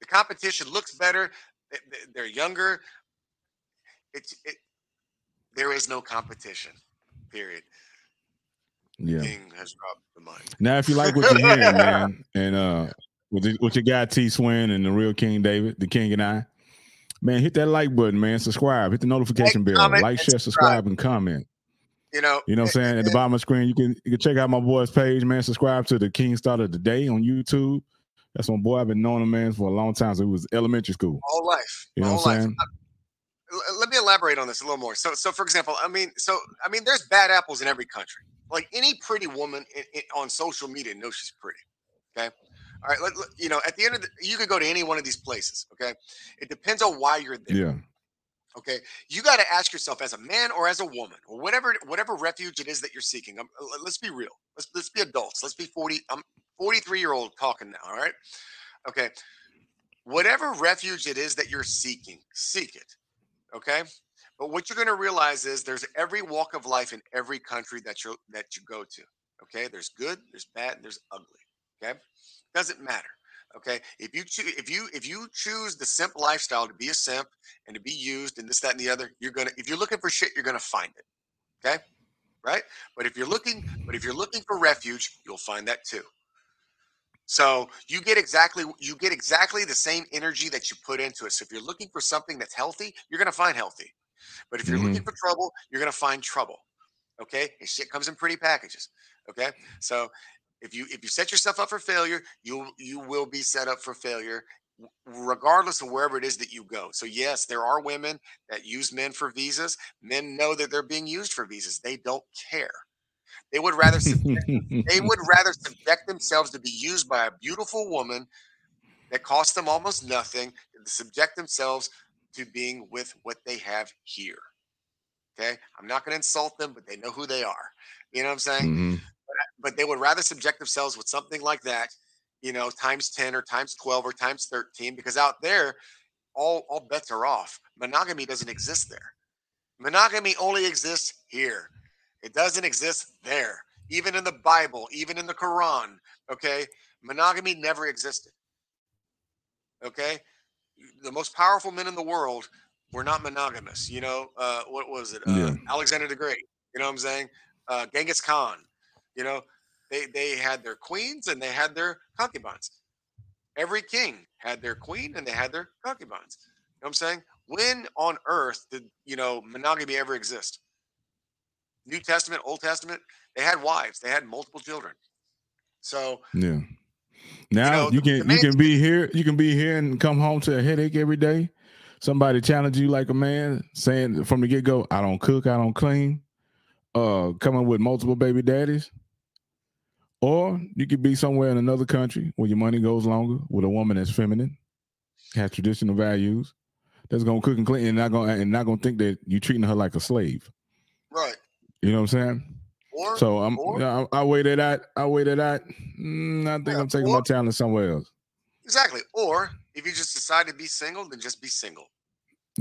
The competition looks better. they- they- They're younger. It's it. There is no competition. Period. yeah. King has dropped the mic. Now, if you like what you're hearing, man, and uh, with, the, with your guy T Swin and the real King David, the King and I, man, hit that like button, man. Subscribe, hit the notification bell, comment, like, share, subscribe. subscribe, and comment. You know. You know what I'm saying? At the bottom of the screen, you can you can check out my boy's page, man. Subscribe to the King's Thought of the Day on YouTube. That's my boy. I've been knowing him, man, for a long time. So it was elementary school. All life. You know whole what I'm life. saying? Uh, let me elaborate on this a little more. So, so for example, I mean, so I mean, there's bad apples in every country. Like any pretty woman in, in, on social media knows she's pretty. Okay. All right. Let, let- you know, at the end of the, you could go to any one of these places. Okay. It depends on why you're there. Yeah. Okay. You got to ask yourself as a man or as a woman or whatever, whatever refuge it is that you're seeking. Um, l- let's be real. Let's, let's be adults. Let's be 40. I'm 43 year old talking now. All right. Okay. Whatever refuge it is that you're seeking, seek it. Okay. But what you're going to realize is there's every walk of life in every country that you that you go to. Okay. There's good, there's bad, there's ugly. Okay. Doesn't matter. Okay. If you choose if you if you choose the simp lifestyle to be a simp and to be used and this, that, and the other, you're gonna if you're looking for shit, you're gonna find it. Okay. Right? But if you're looking, but if you're looking for refuge, you'll find that too. So you get exactly you get exactly the same energy that you put into it. So if you're looking for something that's healthy, you're gonna find healthy. But if you're mm-hmm. looking for trouble, you're gonna find trouble. Okay, and shit comes in pretty packages. Okay, so if you if you set yourself up for failure, you you will be set up for failure, regardless of wherever it is that you go. So yes, there are women that use men for visas. Men know that they're being used for visas. They don't care. They would rather subject they would rather subject themselves to be used by a beautiful woman that costs them almost nothing than to subject themselves to being with what they have here. Okay. I'm not going to insult them, but they know who they are. You know what I'm saying? Mhm. But they would rather subject themselves with something like that, you know, times 10 or times 12 or times 13, because out there, all, all bets are off. Monogamy doesn't exist there. Monogamy only exists here. It doesn't exist there. Even in the Bible, even in the Quran, okay? Monogamy never existed. Okay? The most powerful men in the world were not monogamous. You know, uh, what was it? Uh, Yeah. Alexander the Great. You know what I'm saying? Uh, Genghis Khan. You know, they they had their queens and they had their concubines. Every king had their queen and they had their concubines. You know what I'm saying? When on earth did you know monogamy ever exist? New Testament, Old Testament, they had wives, they had multiple children. So Yeah. Now know, you can you can be here. You can be here and come home to a headache every day. Somebody challenge you like a man, saying from the get go, "I don't cook, I don't clean." Uh, coming with multiple baby daddies, or you could be somewhere in another country where your money goes longer with a woman that's feminine, has traditional values, that's gonna cook and clean, and not gonna and not gonna think that you're treating her like a slave. right. You know what I'm saying? Or So I'm or- I, I waited out. I waited out. Mm, I think Yeah, I'm taking or- my talent somewhere else. exactly. Or if you just decide to be single, then just be single.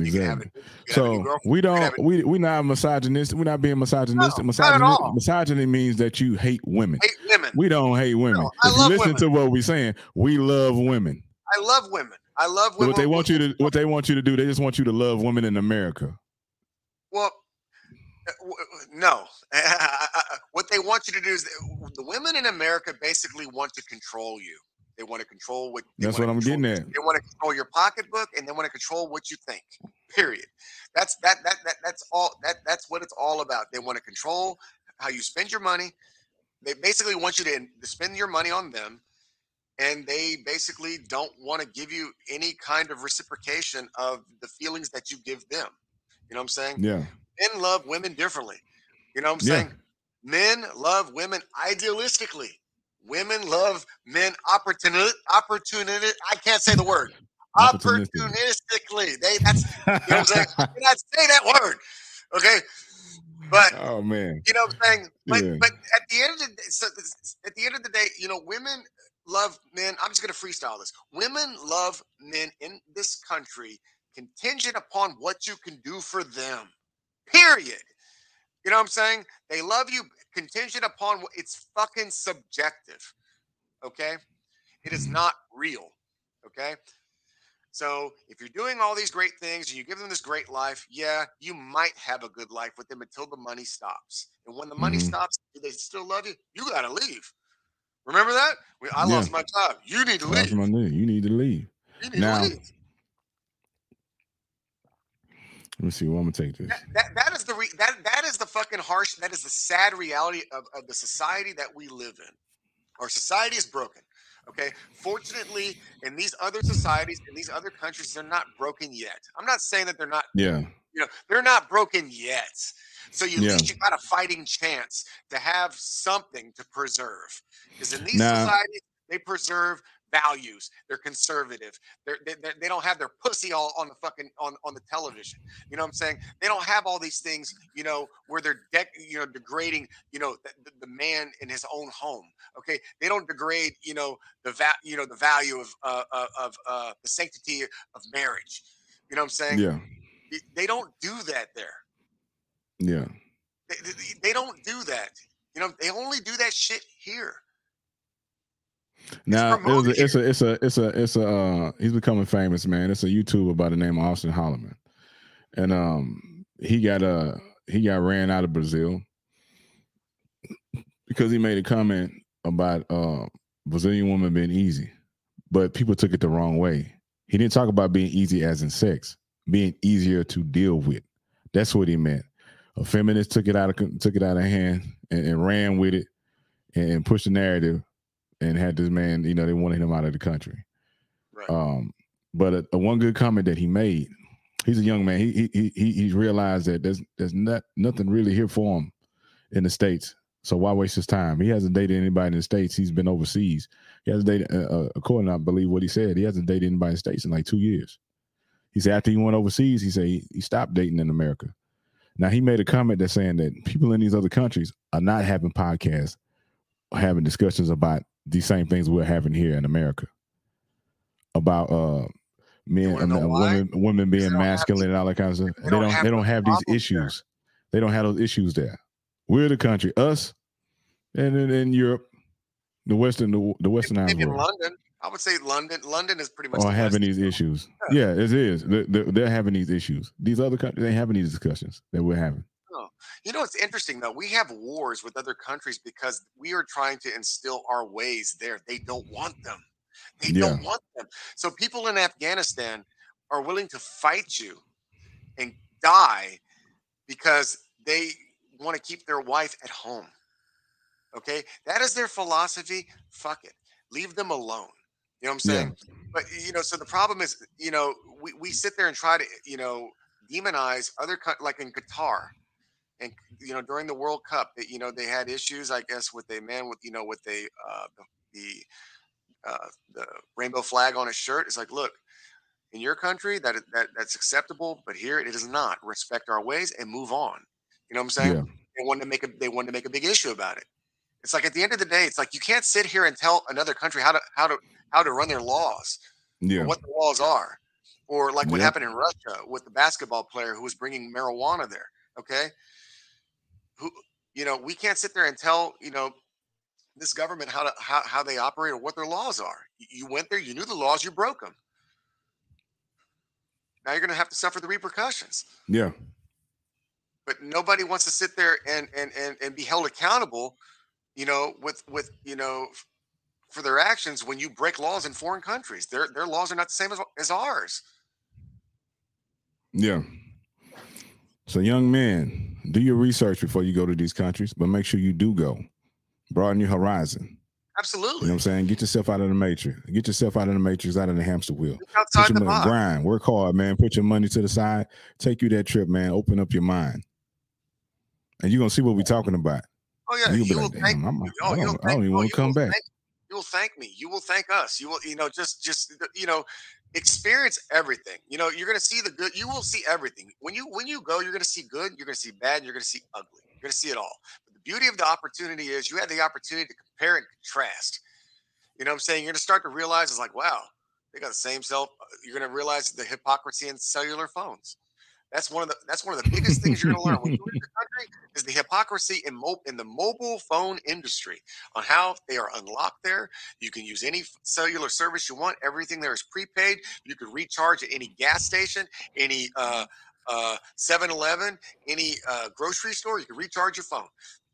You can have Exactly. it. You can have a new So we don't we we not misogynistic. We're not being misogynistic. No, not at misogyny, all. misogyny means that you hate women. hate women. We don't hate women. No, I if you listen women. to what we're saying, we love women. I love women. I love women. what they want you to what they want you to do, they just want you to love women in America. Well, uh, w- no. what they want you to do is the women in America basically want to control you. They want to control what. That's what I'm control- getting at. They want to control your pocketbook, and they want to control what you think. Period. That's that that that that's all. That that's what it's all about. They want to control how you spend your money. They basically want you to, to spend your money on them, and they basically don't want to give you any kind of reciprocation of the feelings that you give them. You know what I'm saying? Yeah. men love women differently. You know what I'm Yeah. saying? Men love women idealistically. Women love men opportunity opportunity. I can't say the word. Opportunistically. They that's you know what I'm saying? I cannot say that word. Okay. But oh man. you know what I'm saying? But Yeah. but at the end of the day, so at the end of the day, you know, women love men. I'm just gonna freestyle this. Women love men in this country contingent upon what you can do for them. Period. You know what I'm saying? They love you contingent upon what it's fucking subjective. Okay? It is Mhm. not real. Okay? So if you're doing all these great things and you give them this great life, yeah, you might have a good life with them until the money stops. And when the money Mhm. stops, do they still love you? You gotta leave. Remember that? We, I Yeah. lost my job. You need to leave. You need to leave. You need Now- to leave. Let me see. Well, I'm gonna take this. That, that, that is the re, that that is the fucking harsh. That is the sad reality of, of the society that we live in. Our society is broken. Okay. Fortunately, in these other societies, in these other countries, they're not broken yet. I'm not saying that they're not Yeah. you know they're not broken yet so you, Yeah. at least you got a fighting chance to have something to preserve because in these Now- societies they preserve values they're conservative they're, they, they they don't have their pussy all on the fucking on, on the television you know what i'm saying they don't have all these things you know where they're dec- you know degrading you know the, the, man in his own home okay they don't degrade you know the va- you know the value of uh, of, of uh, the sanctity of marriage you know what i'm saying Yeah. They don't do that there. Yeah. They, they, they don't do that. You know, they only do that shit here. Now it was a, it's a it's a it's a it's a uh, he's becoming famous, man. It's a YouTuber by the name of Austin Holloman, and um he got uh he got ran out of Brazil because he made a comment about uh Brazilian woman being easy, but people took it the wrong way. He didn't talk about being easy as in sex, being easier to deal with. That's what he meant. A feminist took it out of took it out of hand and, and ran with it and, and pushed the narrative and had this man, you know, they wanted him out of the country. Right. Um, but a, a one good comment that he made, he's a young man. He he he he he's realized that there's there's not nothing really here for him in the states. So why waste his time? He hasn't dated anybody in the states. He's been overseas. He hasn't dated, uh, uh, according, I believe what he said, he hasn't dated anybody in the states in like two years. He said after he went overseas, he said he, he stopped dating in America. Now he made a comment that's saying that people in these other countries are not having podcasts, having discussions about these same things we're having here in America about uh men, wanna I mean, know why? women, women being they don't masculine and all that kind of stuff. They don't. have They don't have these problems there. issues. They don't have those issues there. We're the country, us, and in, in Europe, the western, the, the westernized world, London, I would say London. London is pretty much are the having these issues. Yeah, it is. They're, they're, they're having these issues. These other countries they ain't having these discussions that we're having. You know, it's interesting though. We have wars with other countries because we are trying to instill our ways there. They don't want them. They don't want them. So people in Afghanistan are willing to fight you and die because they want to keep their wife at home. Okay, that is their philosophy. Fuck it, leave them alone. You know what I'm saying? But you know, so the problem is, you know, we, we sit there and try to, you know, demonize other co- like in Qatar, and you know, during the World Cup, that you know they had issues, I guess, with a man with you know with a uh, the the, uh, the rainbow flag on his shirt. It's like, look, in your country that that that's acceptable, but here it is not. Respect our ways and move on. You know what I'm saying? Yeah. they wanted to make a they wanted to make a big issue about it. It's like at the end of the day, it's like you can't sit here and tell another country how to how to how to run their laws, Yeah. what the laws are, or like what Yeah. happened in Russia with the basketball player who was bringing marijuana there. Okay, who you know we can't sit there and tell you know this government how to how, how they operate or what their laws are. You- went there, you knew the laws, you broke them. Now you're going to have to suffer the repercussions Yeah. but nobody wants to sit there and and and, and be held accountable you know with with you know for their actions when you break laws in foreign countries their their laws are not the same as, as ours Yeah. So, young men, do your research before you go to these countries, but make sure you do go. Broaden your horizon. Absolutely. You know what I'm saying? Get yourself out of the matrix. Get yourself out of the matrix, out of the hamster wheel. Put outside the money, box grind, work hard, man. Put your money to the side. Take you that trip, man. Open up your mind. And you're gonna see what we're talking about. oh yeah you'll be you will like, thank I'm, me. Oh, I oh, don't, I don't even oh, want you to come back. thank- you will thank me you will thank us you will you know just just you know experience everything you know you're to see the good you will see everything. When you when you go you're to see good you're to see bad you're to see ugly you're to see it all. But the beauty of the opportunity is you had the opportunity to compare and contrast. You know what i'm saying? You're to start to realize it's like wow they got the same self uh, you're going to realize the hypocrisy in cellular phones that's one of the that's one of the biggest things you're going to learn when you leave the country is the hypocrisy in mo- in the mobile phone industry on how they are unlocked there you can use any cellular service you want. Everything there is prepaid. You can recharge at any gas station, any uh, uh, 7-Eleven, any uh, grocery store. You can recharge your phone.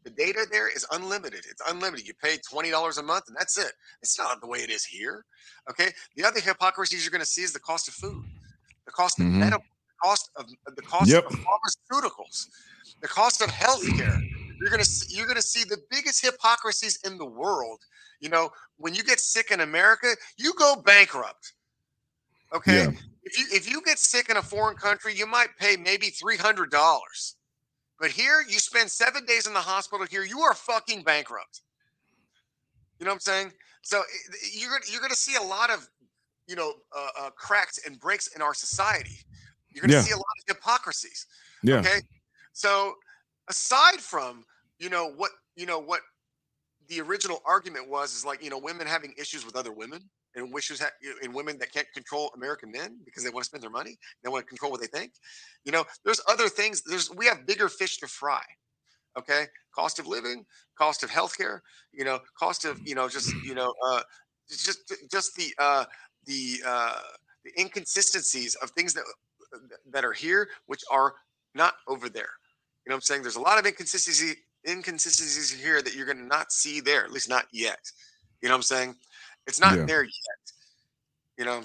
The data there is unlimited. It's unlimited. You pay twenty dollars a month, and that's it. It's not the way it is here. Okay. The other hypocrisies you're going to see is the cost of food, the cost of Mhm. medical, cost of the cost Yep. of pharmaceuticals, the cost of healthcare. You're gonna see, you're gonna see the biggest hypocrisies in the world. You know, when you get sick in America, you go bankrupt. Okay. Yeah. If you if you get sick in a foreign country, you might pay maybe three hundred dollars. But here, you spend seven days in the hospital. Here, you are fucking bankrupt. You know what I'm saying? So you're gonna- you're going to see a lot of you know uh, uh, cracks and breaks in our society. You're going to Yeah. see a lot of hypocrisies. Yeah. Okay. So aside from you know what you know what the original argument was is like you know women having issues with other women and wishes ha- and women that can't control American men because they want to spend their money, they want to control what they think. You know, there's other things. There's we have bigger fish to fry. Okay, cost of living, cost of healthcare. You know, cost of you know just you know uh, just just the uh, the uh, the inconsistencies of things that that are here which are not over there. You know what I'm saying? There's a lot of inconsistency inconsistencies here that you're going to not see there, at least not yet. You know what I'm saying? It's not Yeah. there yet. You know,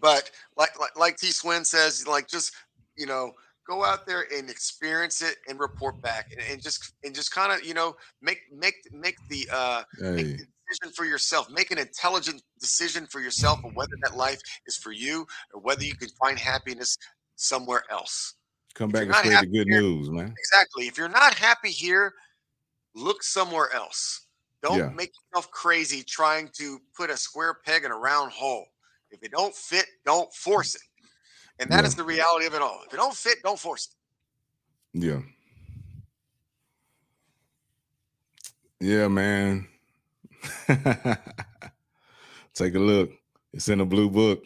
but like like like T Swin says, like just you know, go out there and experience it and report back and, and just and just kind of you know make make make the uh make Hey. the decision for yourself. Make an intelligent decision for yourself of whether that life is for you or whether you can find happiness somewhere else. Come If back and spread the good here- news, man. Exactly. If you're not happy here, look somewhere else. Don't Yeah. make yourself crazy trying to put a square peg in a round hole. If it don't fit, don't force it. And that Yeah. is the reality of it all. If it don't fit, don't force it. Yeah. Yeah, man. Take a look. It's in the blue book.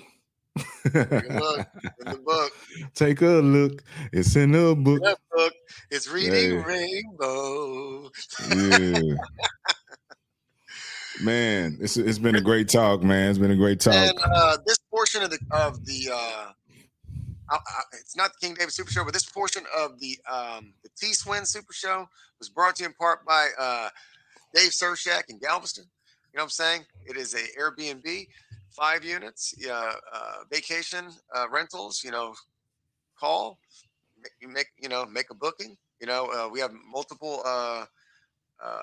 Take a look in the book. Take a look. It's in the book. Book is reading Hey. Rainbow. Yeah. man, it's it's been a great talk, man. It's been a great talk. And uh, this portion of the of the uh, I, I, it's not the King David Super Show, but this portion of the um, the T Swin Super Show was brought to you in part by uh, Dave Surshak in Galveston. You know what I'm saying? It is a Airbnb, five units, uh, uh, vacation uh, rentals. You know, call, make, you make you know make a booking. You know, uh, we have multiple uh, uh,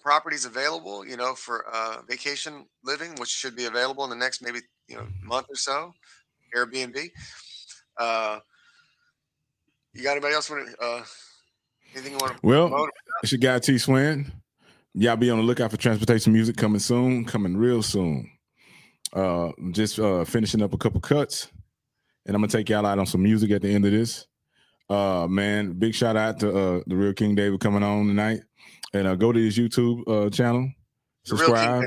properties available. You know, for uh, vacation living, which should be available in the next maybe you know month or so. Airbnb. Uh, you got anybody else want to? Uh, anything you want to Well, promote? it's your guy T Swin. Y'all be on the lookout for transportation music coming soon, coming real soon. Uh just uh finishing up a couple cuts. And I'm gonna take y'all out on some music at the end of this. Uh, man, big shout out to uh the real King David coming on tonight, and uh, go to his YouTube uh channel, The King subscribe.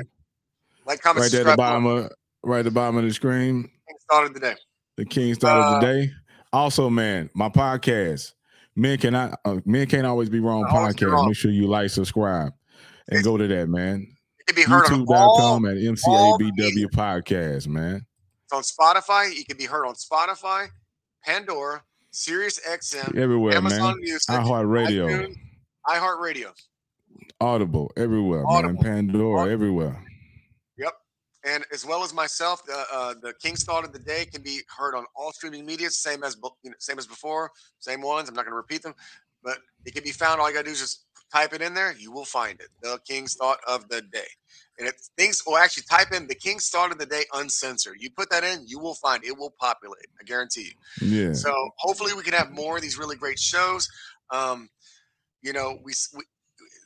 Like, comment, right there at the bottom of right at the bottom of the screen. Started today. The King started Uh, the day. Also, man, my podcast. Men cannot uh, men can't always be wrong be podcast. wrong. Make sure you like, subscribe, and go to that, man. It can be heard on. YouTube.com at MCABW podcast, man. It's on Spotify. You can be heard on Spotify, Pandora, Sirius XM, Everywhere, Amazon man. Music, iHeartRadio, iHeartRadio. Audible, everywhere, Audible. man. Pandora, Audible. everywhere. Yep. And as well as myself, the uh, the King's Thought of the Day can be heard on all streaming media, same as you know, same as before, same ones. I'm not going to repeat them, but it can be found. All you got to do is just type it in there. You will find it. The King's Thought of the Day. And if things will actually type in the King's Thought of the Day uncensored. You put that in, you will find it will populate. I guarantee you. Yeah. So hopefully we can have more of these really great shows. Um, you know, we, we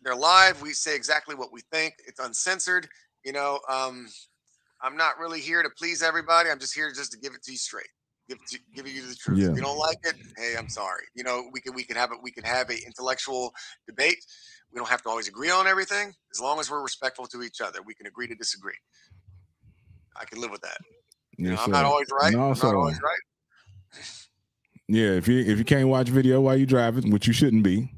they're live. We say exactly what we think. It's uncensored. You know, um, I'm not really here to please everybody. I'm just here just to give it to you straight. Give to, give you the truth. Yeah. If you don't like it, hey, I'm sorry. You know, we can we can have it. We can have a intellectual debate. We don't have to always agree on everything. As long as we're respectful to each other, we can agree to disagree. I can live with that. You know, I'm not always right. And I'm also, not always right. Yeah, if you if you can't watch video while you're driving, which you shouldn't be,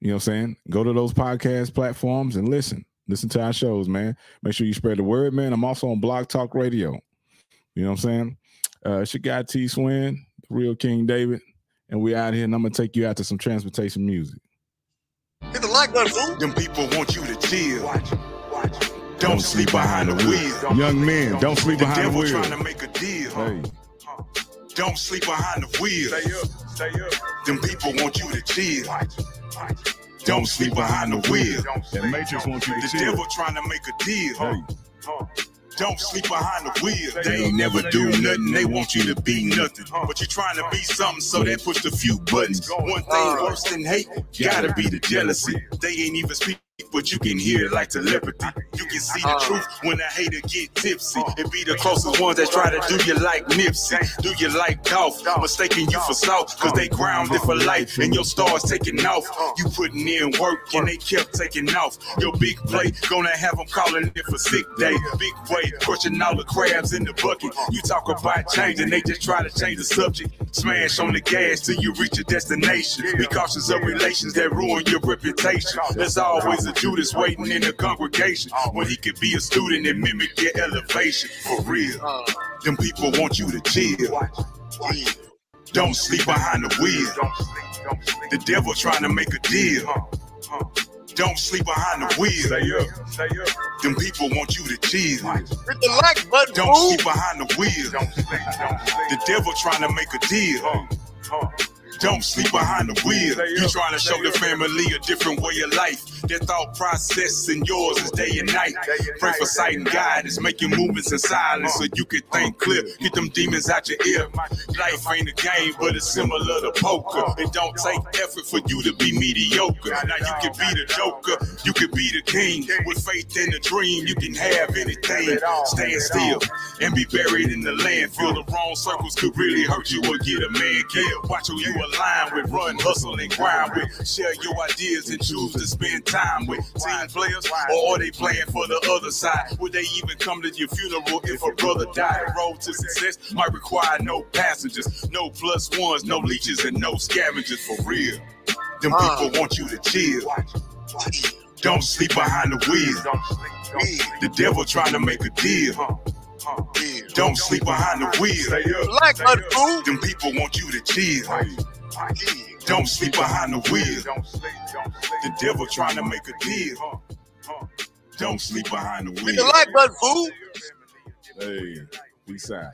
you know what I'm saying? Go to those podcast platforms and listen. Listen to our shows, man. Make sure you spread the word, man. I'm also on Blog Talk Radio. You know what I'm saying? Uh it's your guy T Swin, the real King David, and we out here and I'm gonna take you out to some transportation music. Hit the like button, fool. Them people want you to chill. Don't sleep behind the wheel. Young men, don't sleep The behind the wheel. trying to make a deal. Hey, Don't sleep behind the wheel. Stay up, stay up. Them people want you to chill. Don't sleep behind the wheel. that Matrix wants you to The devil trying to make a deal. Hey, Don't sleep behind the wheel. They ain't never do nothing. They want you to be nothing. But you're trying to be something, so they push a few buttons. One thing worse than hate, gotta be the jealousy. They ain't even speak, but you can hear it like telepathy. You can see the truth when a hater get tipsy. It be the closest ones that try to do you like Nipsey, do you like Dolph, mistaking you for South, cause they grounded for life and your stars taking off. You putting in work and they kept taking off. Your big play gonna have them calling it for sick day. Big way, crushing all the crabs in the bucket. You talk about change and they just try to change the subject. Smash on the gas till you reach your destination. Be cautious of relations that ruin your reputation. There's always a Judas waiting in the congregation oh. when he could be a student and mimic your elevation. For real, Uh, them people want you to chill. Don't sleep behind the wheel. The devil trying to make a deal. Uh, uh. Don't sleep behind the wheel. Stay up, stay up. Them people want you to chill. Hit the like button, Don't sleep behind the wheel. Don't sleep, don't sleep. The devil trying to make a deal. Huh. Don't sleep behind the wheel. You trying to show the family a different way of life. Their thought process and yours is day and night. Pray for sight and guidance, making movements in silence so you can think clear. Get them demons out your ear. Life ain't a game, but it's similar to poker. It don't take effort for you to be mediocre. Now you can be the joker, you can be the king. With faith in a dream, you can have anything. Stand still and be buried in the landfill. The wrong circles could really hurt you or get a man killed. Watch who you align with, run, hustle, and grind with. Share your ideas and choose to spend time with. Team players, or are they playing for the other side? Would they even come to your funeral if a brother died? The road to success might require no passengers, no plus ones, no leeches, and no scavengers for real. Them Uh. people want you to chill. Don't sleep behind the wheel. Don't sleep, Gee. The devil trying to make a deal. Don't sleep behind the wheel. Like button, fool. Them people want you to chill. Gee. Don't sleep behind the wheel. Don't sleep. The devil trying to make a deal. Don't sleep behind the Hit wheel. the like button, fool. hey, peace out.